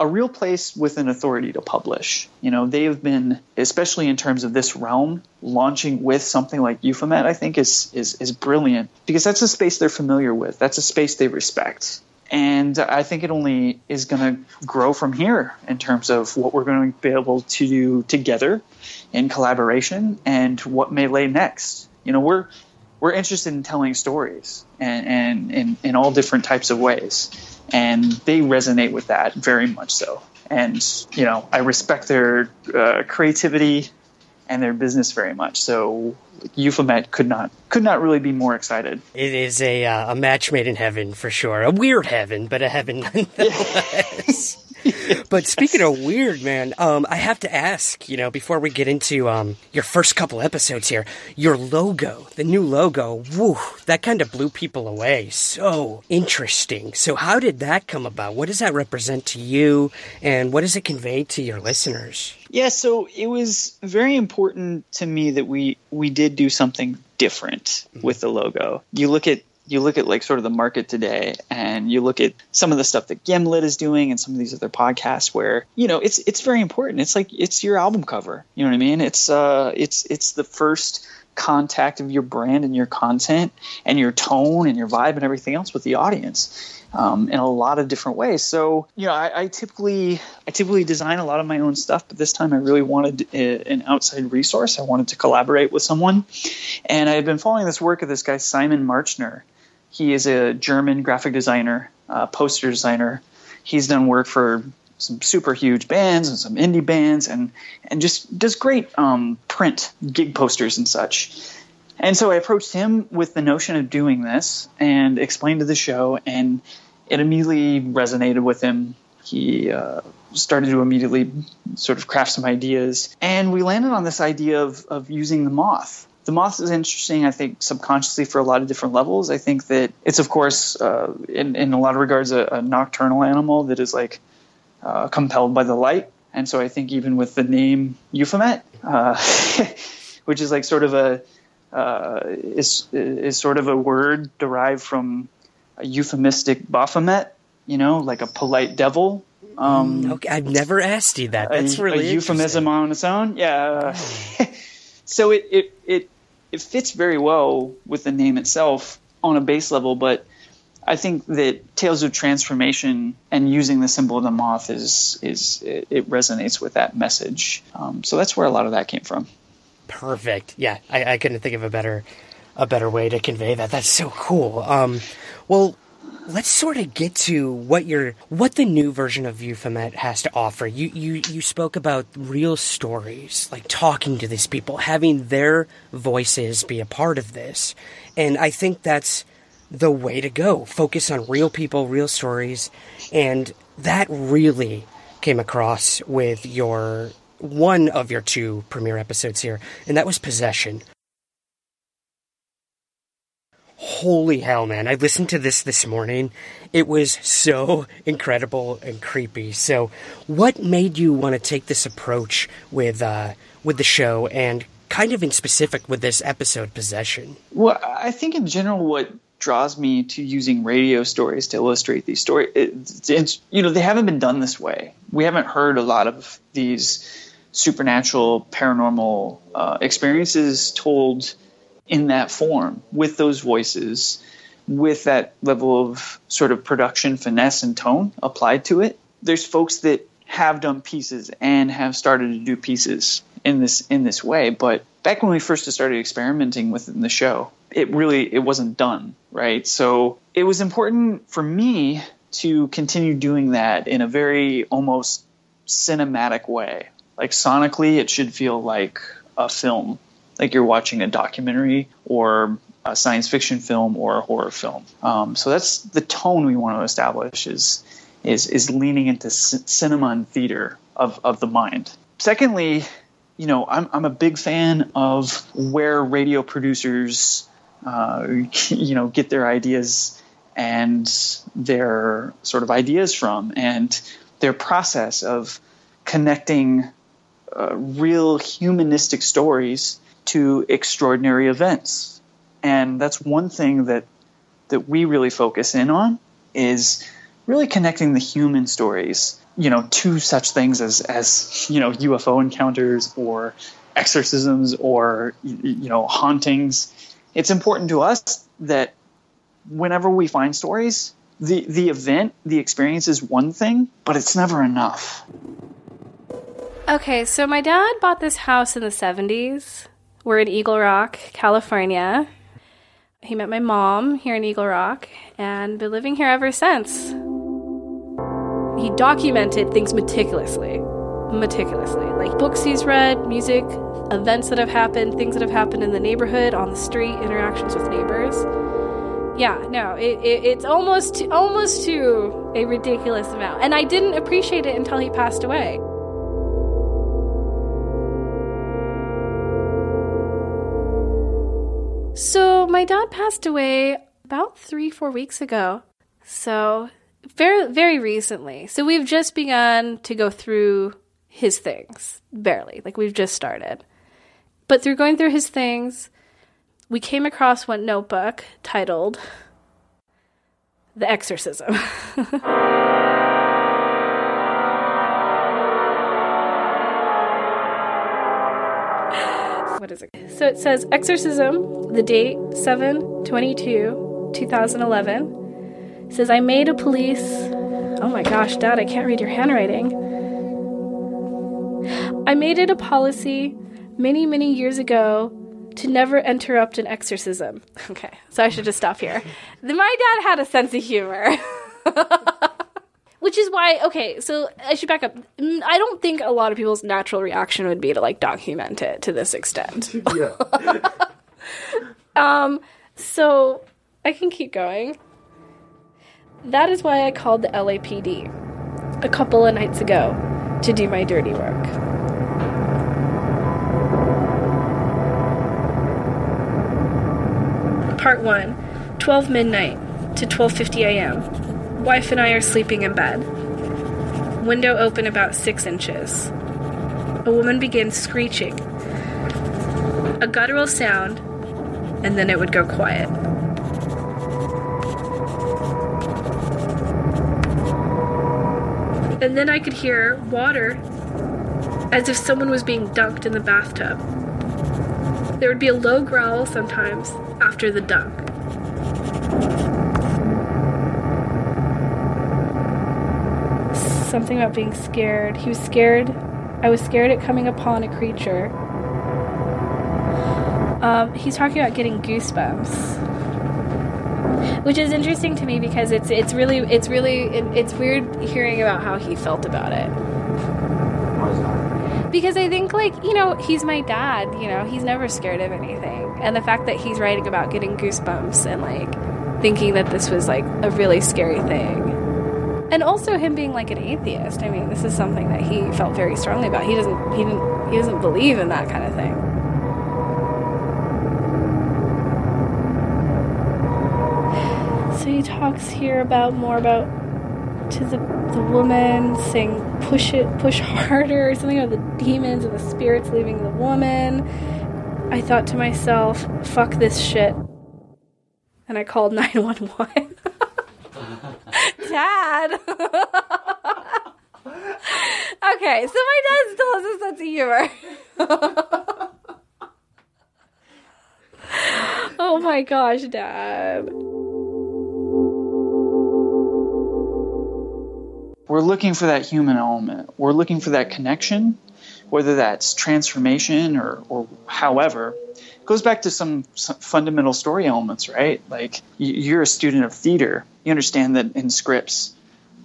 a real place with an authority to publish. You know, they have been, especially in terms of this realm, launching with something like Euphomet, I think is is is brilliant because that's a space they're familiar with. That's a space they respect. And I think it only is going to grow from here in terms of what we're going to be able to do together in collaboration and what may lay next. You know, we're we're interested in telling stories and, and in, in all different types of ways. And they resonate with that very much so. And, you know, I respect their uh, creativity and their business very much. So Euphomet could not could not really be more excited. It is a uh, a match made in heaven for sure. A weird heaven, but a heaven nonetheless. But speaking of weird, man, um, I have to ask, you know, before we get into um, your first couple episodes here, your logo, the new logo, woo, that kind of blew people away. So interesting. So, how did that come about? What does that represent to you, and what does it convey to your listeners? Yeah, so it was very important to me that we we did do something different with the logo. You look at you look at like sort of the market today and you look at some of the stuff that Gimlet is doing and some of these other podcasts where, you know, it's it's very important. It's like it's your album cover. You know what I mean? It's uh it's it's the first contact of your brand and your content and your tone and your vibe and everything else with the audience. um, in a lot of different ways. So, you know, I, I, typically I typically design a lot of my own stuff, but this time I really wanted a, an outside resource. I wanted to collaborate with someone, and I had been following this work of this guy Simon Marchner. He is a German graphic designer, uh, poster designer. He's done work for some super huge bands and some indie bands, and and just does great um, print gig posters and such. And so I approached him with the notion of doing this and explained to the show, and it immediately resonated with him. He uh, started to immediately sort of craft some ideas, and we landed on this idea of, of using the moth. The moth is interesting, I think, subconsciously for a lot of different levels. I think that it's, of course, uh, in, in a lot of regards, a, a nocturnal animal that is like uh, compelled by the light. And so I think even with the name Euphomet, uh, which is like sort of a uh, is is sort of a word derived from a euphemistic Baphomet, you know, like a polite devil. Um, mm, okay, I've never asked you that. That's a, really a euphemism on its own. Yeah. so it, it it it fits very well with the name itself on a base level, but I think that Tales of Transformation and using the symbol of the moth is is it, it resonates with that message. Um, so that's where a lot of that came from. Perfect. Yeah, I, I couldn't think of a better a better way to convey that. That's so cool. Um, well, let's sort of get to what your what the new version of Euphomet has to offer. You you you spoke about real stories, like talking to these people, having their voices be a part of this, and I think that's the way to go. Focus on real people, real stories, and that really came across with your one of your two premiere episodes here, and that was Possession. Holy hell, man. I listened to this this morning. It was so incredible and creepy. So, what made you want to take this approach with uh, with the show and kind of in specific with this episode Possession? Well, I think in general what draws me to using radio stories to illustrate these stories, it's, it's, you know, they haven't been done this way. We haven't heard a lot of these supernatural, paranormal uh, experiences told in that form with those voices, with that level of sort of production finesse and tone applied to it. There's folks that have done pieces and have started to do pieces in this in this way, but back when we first started experimenting with the show, it really it wasn't done right. So it was important for me to continue doing that in a very almost cinematic way like sonically, it should feel like a film, like you're watching a documentary or a science fiction film or a horror film. Um, so that's the tone we want to establish is is is leaning into c- cinema and theater of of the mind. Secondly, you know, I'm I'm a big fan of where radio producers, uh, you know, get their ideas and their sort of ideas from, and their process of connecting uh, real humanistic stories to extraordinary events. And that's one thing that that we really focus in on is really connecting the human stories, you know, to such things as as you know UFO encounters or exorcisms or you know hauntings. It's important to us that whenever we find stories, the the event, the experience is one thing, but it's never enough. Okay, so my dad bought this house in the 70s. We're in Eagle Rock, California. He met my mom here in Eagle Rock and been living here ever since. He documented things meticulously. Meticulously. Like books he's read, music, events that have happened, things that have happened in the neighborhood, on the street, interactions with neighbors. Yeah, no, it, it, it's almost almost to a ridiculous amount. And I didn't appreciate it until he passed away. So, my dad passed away about three, four weeks ago. So, very, very recently. So, we've just begun to go through his things, barely. Like, we've just started. But through going through his things, we came across one notebook titled The Exorcism. what is it? So it says Exorcism, the date 7 22, 2011. It says, I made a police. Oh my gosh, Dad, I can't read your handwriting. I made it a policy many, many years ago to never interrupt an exorcism. Okay, so I should just stop here. My dad had a sense of humor. Which is why, okay, so I should back up. Mm, I don't think a lot of people's natural reaction would be to like document it to this extent. Yeah. Um, so I can keep going. That is why I called the LAPD a couple of nights ago to do my dirty work. Part 1 12 midnight to 12:50 a.m. Wife and I are sleeping in bed. Window open about 6 inches. A woman begins screeching. A guttural sound and then it would go quiet. And then I could hear water as if someone was being dunked in the bathtub. There would be a low growl sometimes after the dunk. Something about being scared. He was scared. I was scared at coming upon a creature um, he's talking about getting goosebumps, which is interesting to me because it's it's really it's really it, it's weird hearing about how he felt about it. Because I think like you know he's my dad. You know he's never scared of anything, and the fact that he's writing about getting goosebumps and like thinking that this was like a really scary thing. And also him being like an atheist. I mean, this is something that he felt very strongly about. He doesn't he didn't he doesn't believe in that kind of thing. So he talks here about more about to the the woman saying push it push harder or something about the demons and the spirits leaving the woman. I thought to myself, fuck this shit. And I called 911. Dad. okay, so my dad still has a sense of humor. oh my gosh, Dad. we're looking for that human element. We're looking for that connection, whether that's transformation or, or however. It goes back to some, some fundamental story elements, right? Like you- you're a student of theater. You understand that in scripts,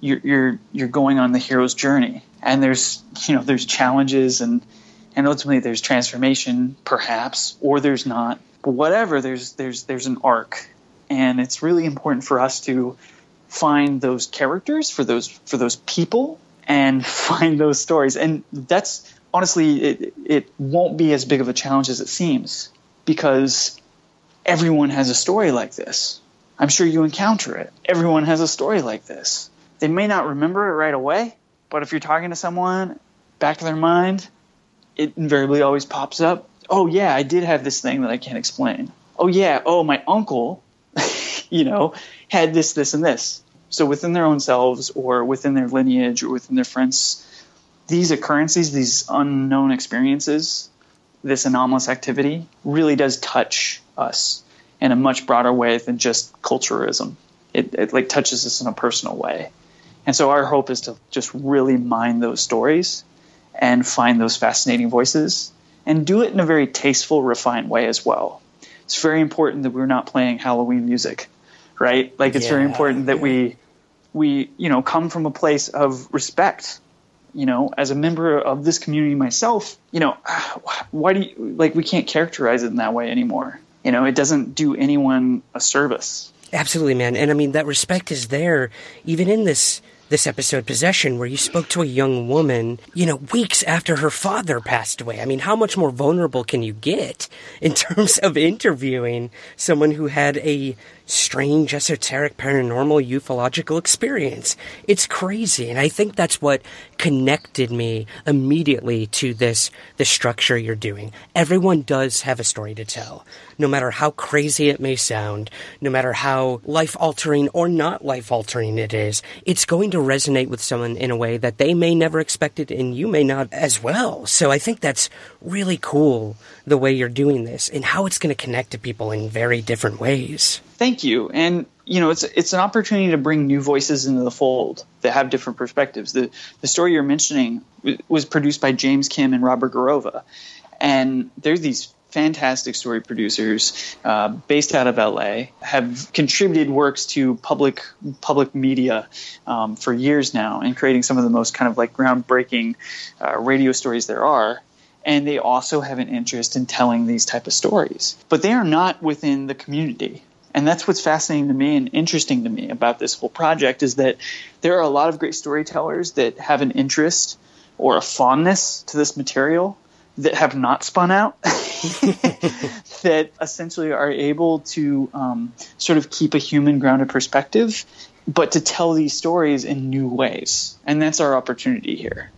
you're, you're you're going on the hero's journey, and there's you know there's challenges and and ultimately there's transformation, perhaps, or there's not. But whatever, there's there's there's an arc, and it's really important for us to find those characters for those for those people and find those stories. And that's honestly it, it won't be as big of a challenge as it seems because everyone has a story like this. I'm sure you encounter it. Everyone has a story like this they may not remember it right away but if you're talking to someone back of their mind it invariably always pops up oh yeah i did have this thing that i can't explain oh yeah oh my uncle you know, had this, this, and this. So within their own selves or within their lineage or within their friends, these occurrences, these unknown experiences, this anomalous activity really does touch us in a much broader way than just culturism. It, it like touches us in a personal way. And so our hope is to just really mine those stories and find those fascinating voices and do it in a very tasteful, refined way as well. It's very important that we're not playing Halloween music, right? Like it's very important that we we you know come from a place of respect. You know, as a member of this community myself, you know, why do you like we can't characterize it in that way anymore? You know, it doesn't do anyone a service. Absolutely, man. And I mean, that respect is there even in this this episode possession where you spoke to a young woman you know weeks after her father passed away. I mean how much more vulnerable can you get in terms of interviewing someone who had a strange esoteric paranormal ufological experience? It's crazy and i think that's what connected me immediately to this the structure you're doing. Everyone does have a story to tell no matter how crazy it may sound no matter how life altering or not life altering it is. It's going to resonate with someone in a way that they may never expect it and you may not as well so i think that's really cool the way you're doing this and how it's going to connect to people in very different ways Thank you. And you know, it's it's an opportunity to bring new voices into the fold that have different perspectives. The the story you're mentioning was produced by James Kim and Robert Garova, and there's these fantastic story producers uh, based out of LA have contributed works to public public media um, for years now and creating some of the most kind of like groundbreaking uh, radio stories there are. And they also have an interest in telling these type of stories. But they are not within the community. And that's what's fascinating to me and interesting to me about this whole project is that there are a lot of great storytellers that have an interest or a fondness to this material that have not spun out that essentially are able to um, sort of keep a human grounded perspective but to tell these stories in new ways. And that's our opportunity here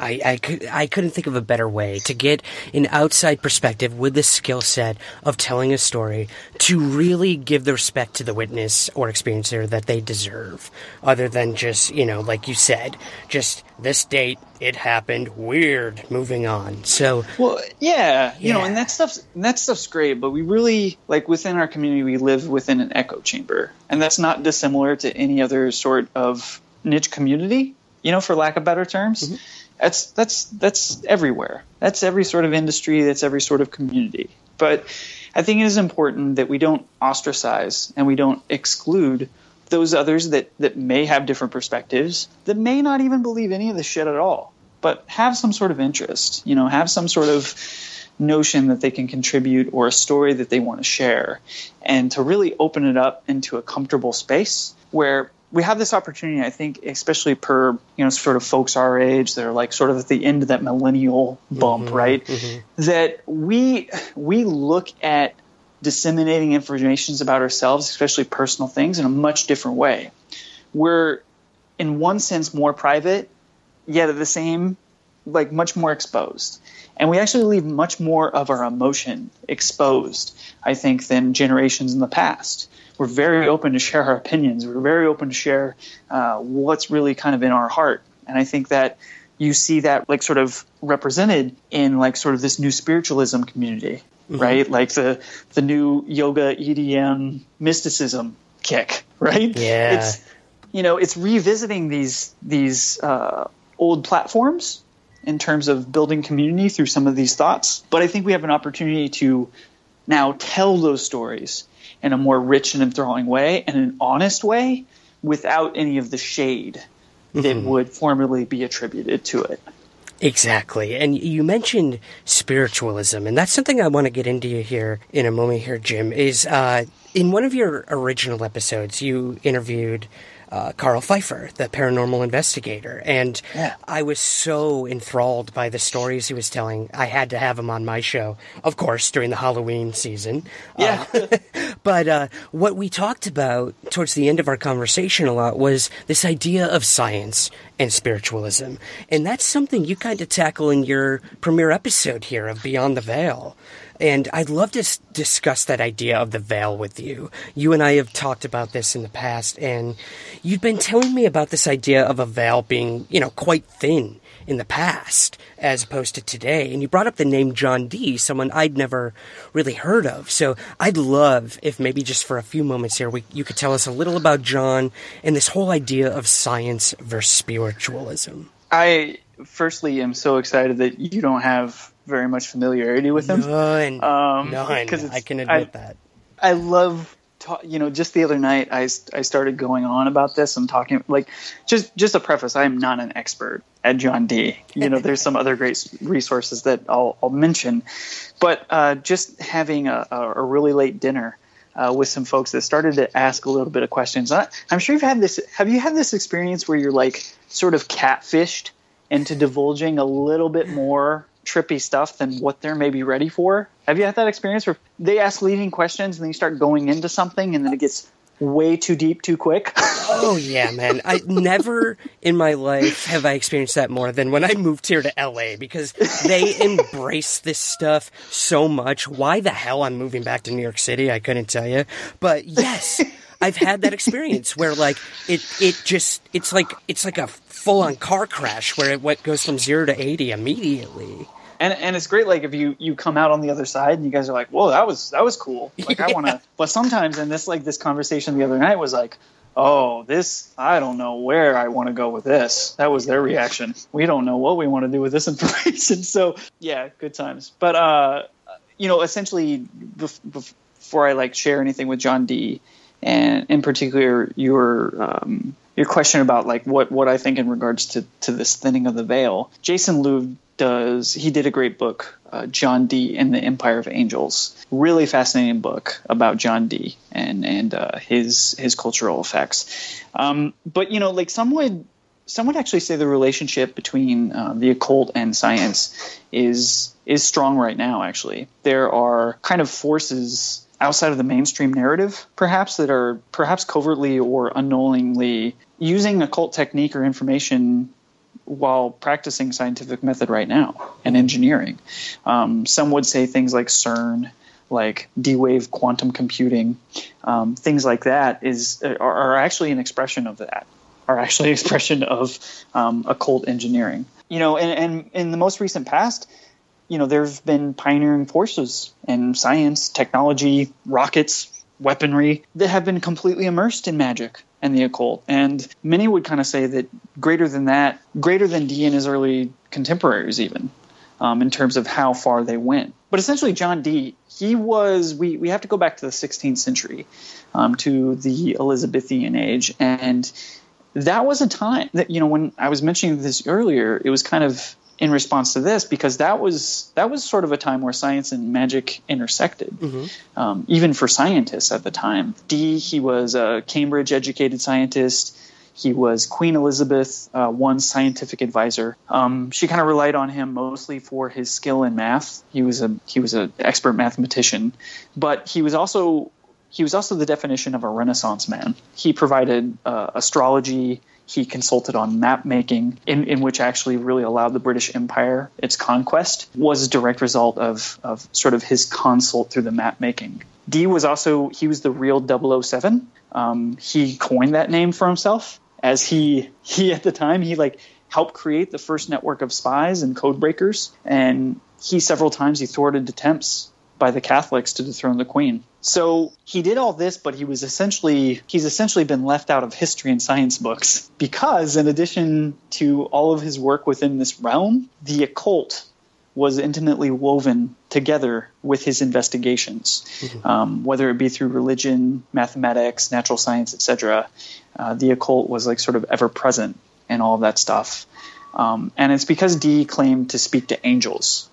I, I, could, I couldn't think of a better way to get an outside perspective with the skill set of telling a story to really give the respect to the witness or experiencer that they deserve, other than just, you know, like you said, just this date, it happened, weird, moving on. So, well, yeah, you Yeah. know, and that stuff's that stuff's great, but we really like within our community, we live within an echo chamber, and that's not dissimilar to any other sort of niche community. You know, for lack of better terms, mm-hmm. That's that's that's everywhere. That's every sort of industry. That's every sort of community. But I think it is important that we don't ostracize and we don't exclude those others that, that may have different perspectives, that may not even believe any of this shit at all, but have some sort of interest, you know, have some sort of notion that they can contribute or a story that they want to share, and to really open it up into a comfortable space where we have this opportunity, I think, especially per, you know, sort of folks our age that are like sort of at the end of that millennial bump, mm-hmm, right? Mm-hmm. That we we look at disseminating informations about ourselves, especially personal things, in a much different way. We're, in one sense, more private, yet at the same, like much more exposed. And we actually leave much more of our emotion exposed, I think, than generations in the past. We're very open to share our opinions. We're very open to share uh, what's really kind of in our heart. And I think that you see that like sort of represented in like sort of this new spiritualism community, right? Like the the new yoga EDM mysticism kick, right? Yeah. It's you know, it's revisiting these these uh, old platforms in terms of building community through some of these thoughts. But I think we have an opportunity to now tell those stories in a more rich and enthralling way and an honest way without any of the shade that Mhm. would formerly be attributed to it. Exactly. And you mentioned spiritualism, and that's something I want to get into here in a moment here, Jim. Is uh, in one of your original episodes, you interviewed uh, Carl Pfeiffer, the paranormal investigator, and I was so enthralled by the stories he was telling. I had to have him on my show, of course, during the Halloween season. Yeah. But uh, what we talked about towards the end of our conversation a lot was this idea of science and spiritualism. And that's something you kind of tackle in your premiere episode here of Beyond the Veil. And I'd love to s- discuss that idea of the veil with you. You and I have talked about this in the past, and you've been telling me about this idea of a veil being, you know, quite thin in the past as opposed to today. And you brought up the name John Dee, someone I'd never really heard of. So I'd love if maybe just for a few moments here, we, you could tell us a little about John and this whole idea of science versus spiritualism. I firstly am so excited that you don't have very much familiarity with him. None. Um, None. I can admit I- that. I love, ta- you know, just the other night I, I started going on about this and talking like just just a preface. I am not an expert at John Dee. You know, there's some other great resources that I'll, I'll mention, but uh, just having a, a a really late dinner. Uh, with some folks that started to ask a little bit of questions. I, I'm sure you've had this. Have you had this experience where you're like sort of catfished into divulging a little bit more trippy stuff than what they're maybe ready for. Have you had that experience where they ask leading questions and then you start going into something and then it gets way too deep too quick? Oh yeah, man. I never in my life have I experienced that more than when I moved here to LA because they embrace this stuff so much. Why the hell I'm moving back to New York City, I couldn't tell you. But yes, I've had that experience where like it it just it's like it's like a full on car crash where it what goes from 0 to 80 immediately. and and it's great like if you you come out on the other side and you guys are like whoa that was that was cool. Like i want to but sometimes and this like this conversation the other night was like oh this i don't know where i want to go with this. That was their reaction. We don't know what we want to do with this information. So yeah good times. But uh you know essentially bef- bef- before i like share anything with john dee and in particular your um, your question about like what what I think in regards to to this thinning of the veil. Jason Louv does he did a great book, uh, John Dee and the Empire of Angels. Really fascinating book about John Dee and and uh, his his cultural effects. Um, but you know, like some would some would actually say the relationship between uh, the occult and science is is strong right now. Actually, there are kind of forces outside of the mainstream narrative, perhaps that are perhaps covertly or unknowingly using occult technique or information while practicing scientific method right now and engineering. Um, some would say things like CERN, like D-wave quantum computing, um, things like that is are, are, actually an expression of that. Are actually an expression of um, occult engineering. You know, and, and in the most recent past, you know, there have been pioneering forces in science, technology, rockets, weaponry that have been completely immersed in magic and the occult. And many would kind of say that greater than that, greater than Dee and his early contemporaries, even um, in terms of how far they went. But essentially, John Dee, he was, we, we have to go back to the 16th century, um, to the Elizabethan age. And that was a time that, you know, when I was mentioning this earlier, it was kind of in response to this because that was that was sort of a time where science and magic intersected, mm-hmm. um, even for scientists at the time. Dee, he was a Cambridge educated scientist. He was Queen Elizabeth uh, I's scientific advisor. Um, she kind of relied on him mostly for his skill in math. He was a he was an expert mathematician, but he was also he was also the definition of a Renaissance man. He provided uh, astrology he consulted on map making, in, in which actually really allowed the British Empire its conquest, was a direct result of, of sort of his consult through the map making. Dee was also, he was the real 007. Um, he coined that name for himself as he, he at the time, he like helped create the first network of spies and code breakers. And he several times he thwarted attempts by the Catholics to dethrone the Queen. So he did all this, but he was essentially he's essentially been left out of history and science books because, in addition to all of his work within this realm, the occult was intimately woven together with his investigations, mm-hmm. um, whether it be through religion, mathematics, natural science, etc. Uh, the occult was like sort of ever present in all of that stuff, um, and it's because Dee claimed to speak to angels,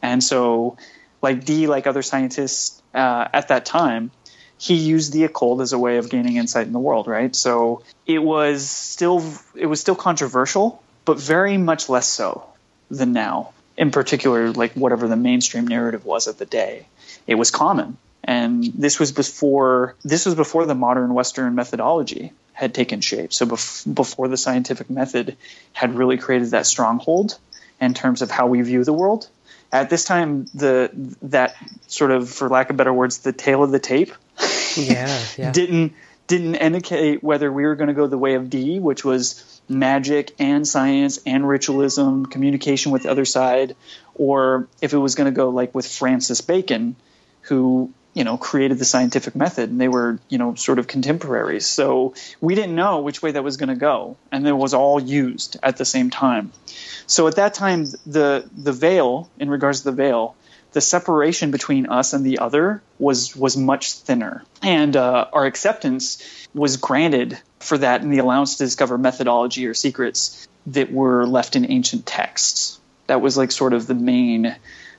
and so like Dee, like other scientists uh, at that time, he used the occult as a way of gaining insight in the world, right? So it was still it was still controversial, but very much less so than now. In particular, like whatever the mainstream narrative was at the day, it was common, and this was before this was before the modern Western methodology had taken shape. So bef- before the scientific method had really created that stronghold in terms of how we view the world at this time the that sort of for lack of better words the tail of the tape yeah, yeah. didn't didn't indicate whether we were going to go the way of Dee, which was magic and science and ritualism, communication with the other side, or if it was going to go like with Francis Bacon, who you know created the scientific method, and they were you know sort of contemporaries. So we didn't know which way that was going to go, and it was all used at the same time. So at that time, the the veil, in regards to the veil, the separation between us and the other was was much thinner, and uh, our acceptance was granted for that in the allowance to discover methodology or secrets that were left in ancient texts. That was like sort of the main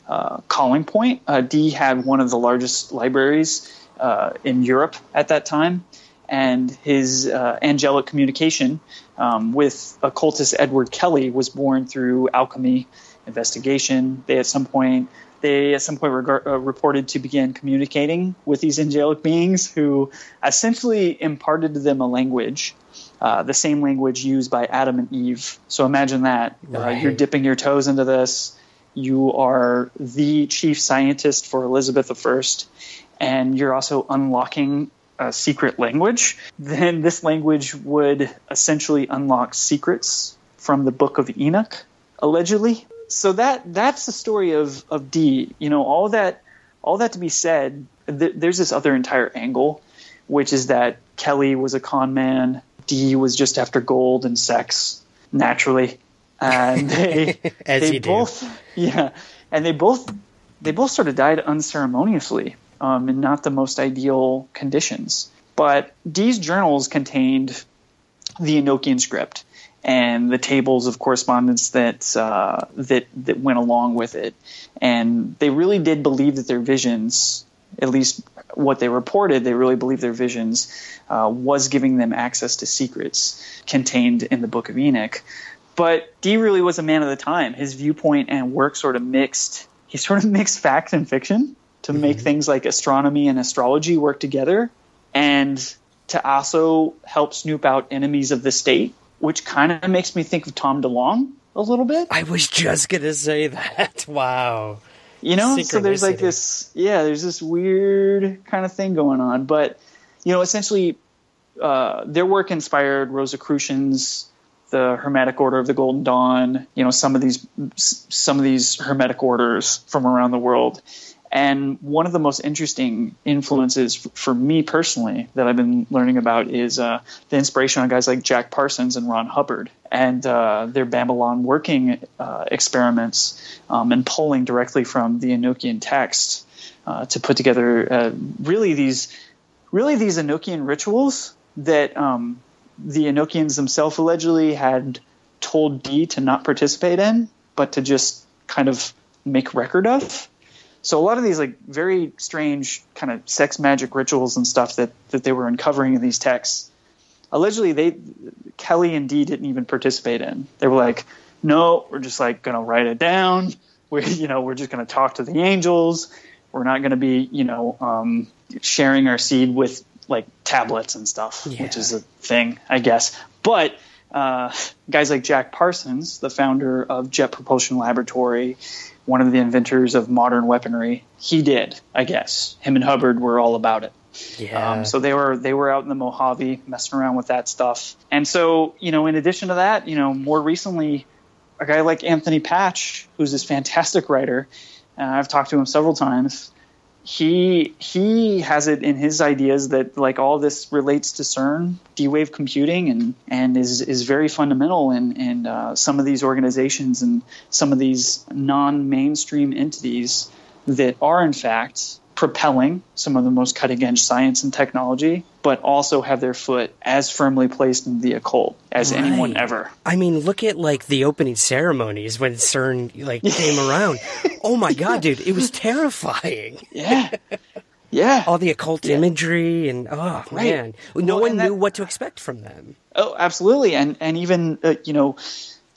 uh, calling point. Uh, Dee had one of the largest libraries uh, in Europe at that time, and his uh, angelic communication um, with occultist Edward Kelly was born through alchemy investigation. They at some point they at some point regard, uh, reported to begin communicating with these angelic beings who essentially imparted to them a language. Uh, the same language used by Adam and Eve. So imagine that. Uh, you're dipping your toes into this. You are the chief scientist for Elizabeth I, and you're also unlocking a secret language, then this language would essentially unlock secrets from the Book of Enoch, allegedly. so that that's the story of of Dee. You know, all that all that to be said, th- there's this other entire angle, which is that Kelly was a con man. Dee was just after gold and sex, naturally, and they As they you do. both yeah, and they both they both sort of died unceremoniously um, in not the most ideal conditions. But Dee's journals contained the Enochian script and the tables of correspondence that uh, that that went along with it, and they really did believe that their visions, at least what they reported, they really believed their visions uh, was giving them access to secrets contained in the Book of Enoch. But Dee really was a man of the time. His viewpoint and work sort of mixed. He sort of mixed fact and fiction to make things like astronomy and astrology work together, and to also help snoop out enemies of the state, which kind of makes me think of Tom DeLonge a little bit. I was just gonna say that. Wow. You know, so there's like this, yeah, there's this weird kind of thing going on. But, you know, essentially, uh, their work inspired Rosicrucians, the Hermetic Order of the Golden Dawn, you know, some of these, some of these Hermetic orders from around the world. And one of the most interesting influences for me personally that I've been learning about is uh, the inspiration on guys like Jack Parsons and Ron Hubbard and uh, their Babalon working uh, experiments um, and pulling directly from the Enochian text uh, to put together uh, really these really these Enochian rituals that um, the Enochians themselves allegedly had told Dee to not participate in, but to just kind of make record of. So a lot of these like very strange kind of sex magic rituals and stuff that that they were uncovering in these texts, allegedly they Kelly and Dee didn't even participate in. They were like, no, we're just like gonna write it down. We you know we're just gonna talk to the angels. We're not gonna be you know um, sharing our seed with like tablets and stuff, which is a thing, I guess. But uh, guys like Jack Parsons, the founder of Jet Propulsion Laboratory, one of the inventors of modern weaponry, he did, I guess. Him and Hubbard were all about it. Yeah. Um, so they were they were out in the Mojave messing around with that stuff. And so you know, in addition to that, you know, more recently, a guy like Anthony Patch, who's this fantastic writer, uh, I've talked to him several times. He he has it in his ideas that like all this relates to CERN, D-wave computing, and and is is very fundamental in in uh, some of these organizations and some of these non-mainstream entities that are in fact propelling some of the most cutting edge science and technology, but also have their foot as firmly placed in the occult as anyone ever. I mean, look at like the opening ceremonies when CERN like came around. Oh my god, dude, it was terrifying. Yeah. Yeah. All the occult imagery and oh Right. man, no Well, one and knew what to expect from them. Oh, absolutely, and and even uh, you know,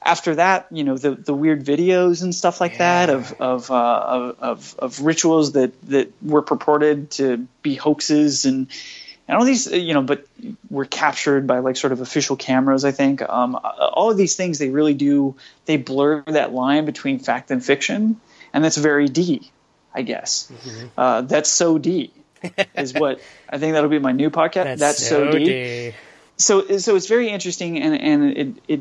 after that, you know, the the weird videos and stuff like that of of, uh, of of of rituals that that were purported to be hoaxes and. And all these, you know, but were captured by like sort of official cameras. I think um, all of these things they really do they blur that line between fact and fiction, and that's very Dee, I guess. Uh, that's so Dee is what I think that'll be my new podcast. That's, so, Dee so so it's very interesting and and it it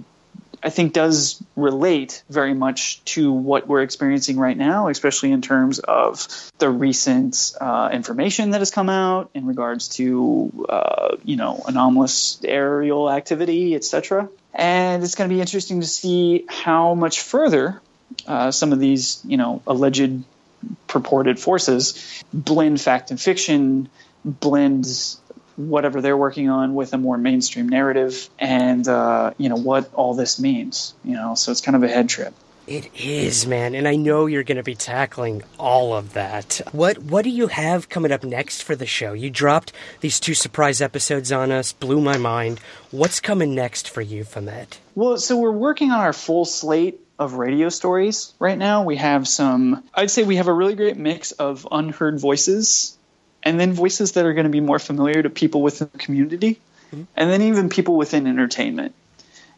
I think does relate very much to what we're experiencing right now, especially in terms of the recent uh, information that has come out in regards to uh, you know anomalous aerial activity, etc. And it's going to be interesting to see how much further uh, some of these you know alleged purported forces blend fact and fiction, blend whatever they're working on with a more mainstream narrative and uh, you know what all this means you know so it's kind of a head trip It is, man, and I know you're going to be tackling all of that. What What do you have coming up next for the show? You dropped these two surprise episodes on us, blew my mind. What's coming next for you from it? well so we're working on our full slate of radio stories right now we have some i'd say we have a really great mix of unheard voices and then voices that are going to be more familiar to people within the community mm-hmm. and then even people within entertainment.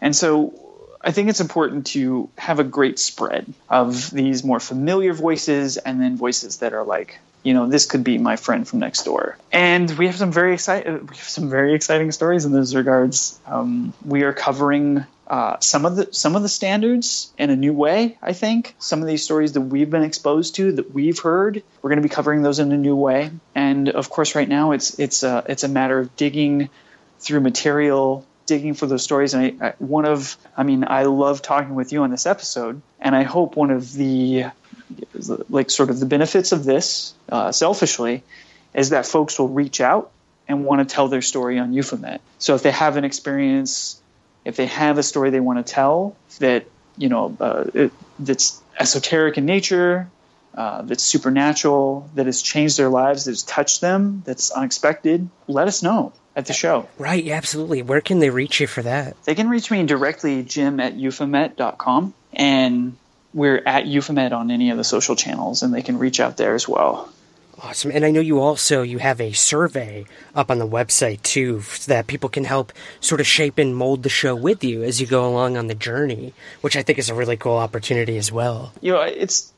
And so I think it's important to have a great spread of these more familiar voices and then voices that are like, you know, this could be my friend from next door. And we have some very exciting, we have some very exciting stories in those regards. Um, we are covering uh, some of the some of the standards in a new way. I think some of these stories that we've been exposed to, that we've heard, we're going to be covering those in a new way. And of course, right now it's it's a it's a matter of digging through material, digging for those stories. And I, I, one of, I mean, I love talking with you on this episode, and I hope one of the like sort of the benefits of this, uh, selfishly, is that folks will reach out and want to tell their story on Euphomet. So if they have an experience if they have a story they want to tell that you know uh, it, that's esoteric in nature, uh, that's supernatural, that has changed their lives, that has touched them, that's unexpected, let us know at the show. Right, absolutely. Where can they reach you for that? They can reach me directly, jim at euphomet.com, and we're at Euphomet on any of the social channels, and they can reach out there as well. Awesome. And I know you also you have a survey up on the website too so that people can help sort of shape and mold the show with you as you go along on the journey, which I think is a really cool opportunity as well. You know, it's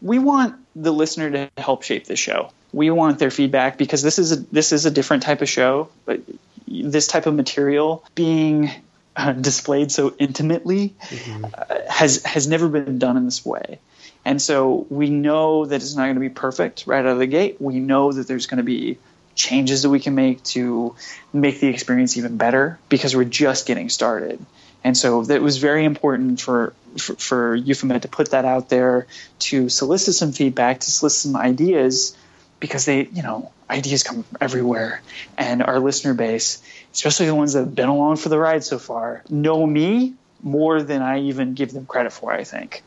we want the listener to help shape the show. We want their feedback because this is a this is a different type of show, but this type of material being uh, displayed so intimately mm-hmm. uh, has has never been done in this way. And so we know that it's not going to be perfect right out of the gate. We know that there's going to be changes that we can make to make the experience even better because we're just getting started. And so it was very important for, for, for Euphomet to put that out there, to solicit some feedback, to solicit some ideas, because they, you know, ideas come everywhere. And our listener base, especially the ones that have been along for the ride so far, know me more than I even give them credit for, I think.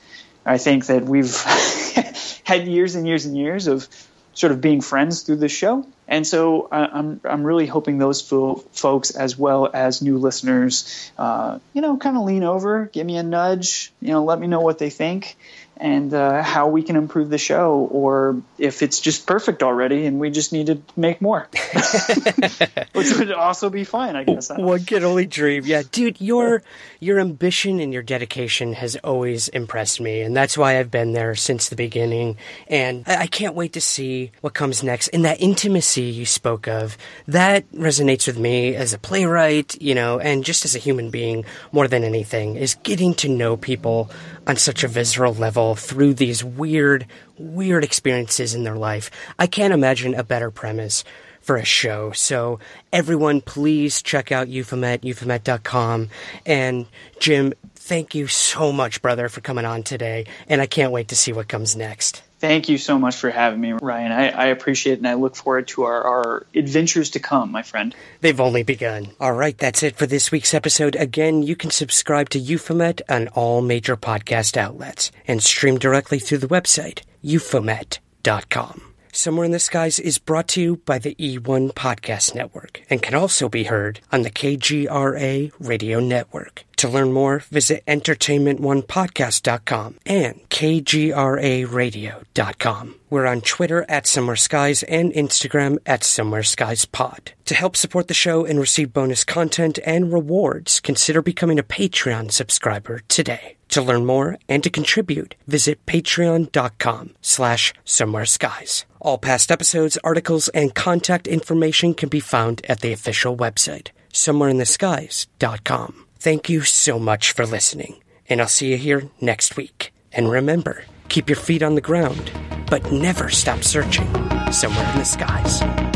I think that we've had years and years and years of sort of being friends through the show. And so I'm I'm really hoping those fo- folks, as well as new listeners, uh, you know, kind of lean over, give me a nudge, you know, let me know what they think, and uh, how we can improve the show, or if it's just perfect already and we just need to make more, which would also be fine, I guess. One can only dream. Yeah, dude, your your ambition and your dedication has always impressed me, and that's why I've been there since the beginning. And I, I can't wait to see what comes next. And that intimacy you spoke of, that resonates with me as a playwright, you know, and just as a human being more than anything, is getting to know people on such a visceral level through these weird, weird experiences in their life. I can't imagine a better premise for a show. So everyone, please check out Euphomet, euphomet.com. And Jim, thank you so much, brother, for coming on today. And I can't wait to see what comes next. Thank you so much for having me, Ryan. I, I, appreciate it and I look forward to our, our adventures to come, my friend. They've only begun. All right, that's it for this week's episode. Again, you can subscribe to Euphomet on all major podcast outlets and stream directly through the website, euphomet.com. Somewhere in the Skies is brought to you by the E1 Podcast Network and can also be heard on the KGRA Radio Network. To learn more, visit entertainmentonepodcast.com and kgraradio.com. We're on Twitter at Somewhere Skies and Instagram at Somewhere Skies Pod. To help support the show and receive bonus content and rewards, consider becoming a Patreon subscriber today. To learn more and to contribute, visit patreon.com slash somewhere skies. All past episodes, articles, and contact information can be found at the official website, somewhereintheskies.com. Thank you so much for listening, and I'll see you here next week. And remember, keep your feet on the ground, but never stop searching somewhere in the skies.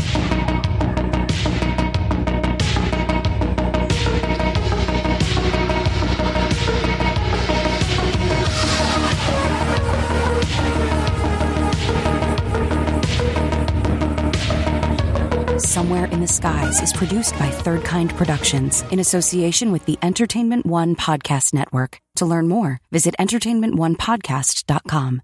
Somewhere in the Skies is produced by Third Kind Productions in association with the Entertainment One Podcast Network. To learn more, visit entertainmentonepodcast.com.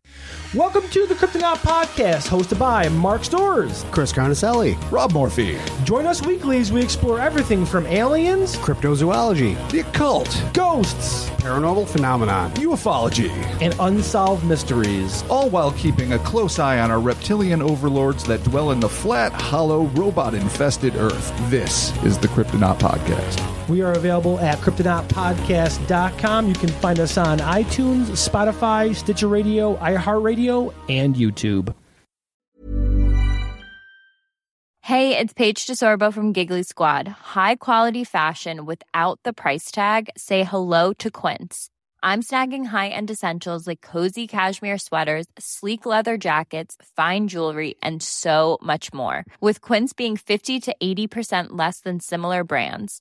Welcome to the Cryptonaut Podcast, hosted by Mark Sturgis, Chris Carnicelli, Rob Morphy. Join us weekly as we explore everything from aliens, cryptozoology, the occult, ghosts, paranormal phenomenon, ufology, and unsolved mysteries. All while keeping a close eye on our reptilian overlords that dwell in the flat, hollow, robot infested Earth. This is the Cryptonaut Podcast. We are available at cryptonautpodcast.com. You can find us on iTunes, Spotify, Stitcher Radio, iHeartRadio, and YouTube. Hey, it's Paige DeSorbo from Giggly Squad. High quality fashion without the price tag. Say hello to Quince. I'm snagging high-end essentials like cozy cashmere sweaters, sleek leather jackets, fine jewelry, and so much more. With Quince being 50 to 80% less than similar brands.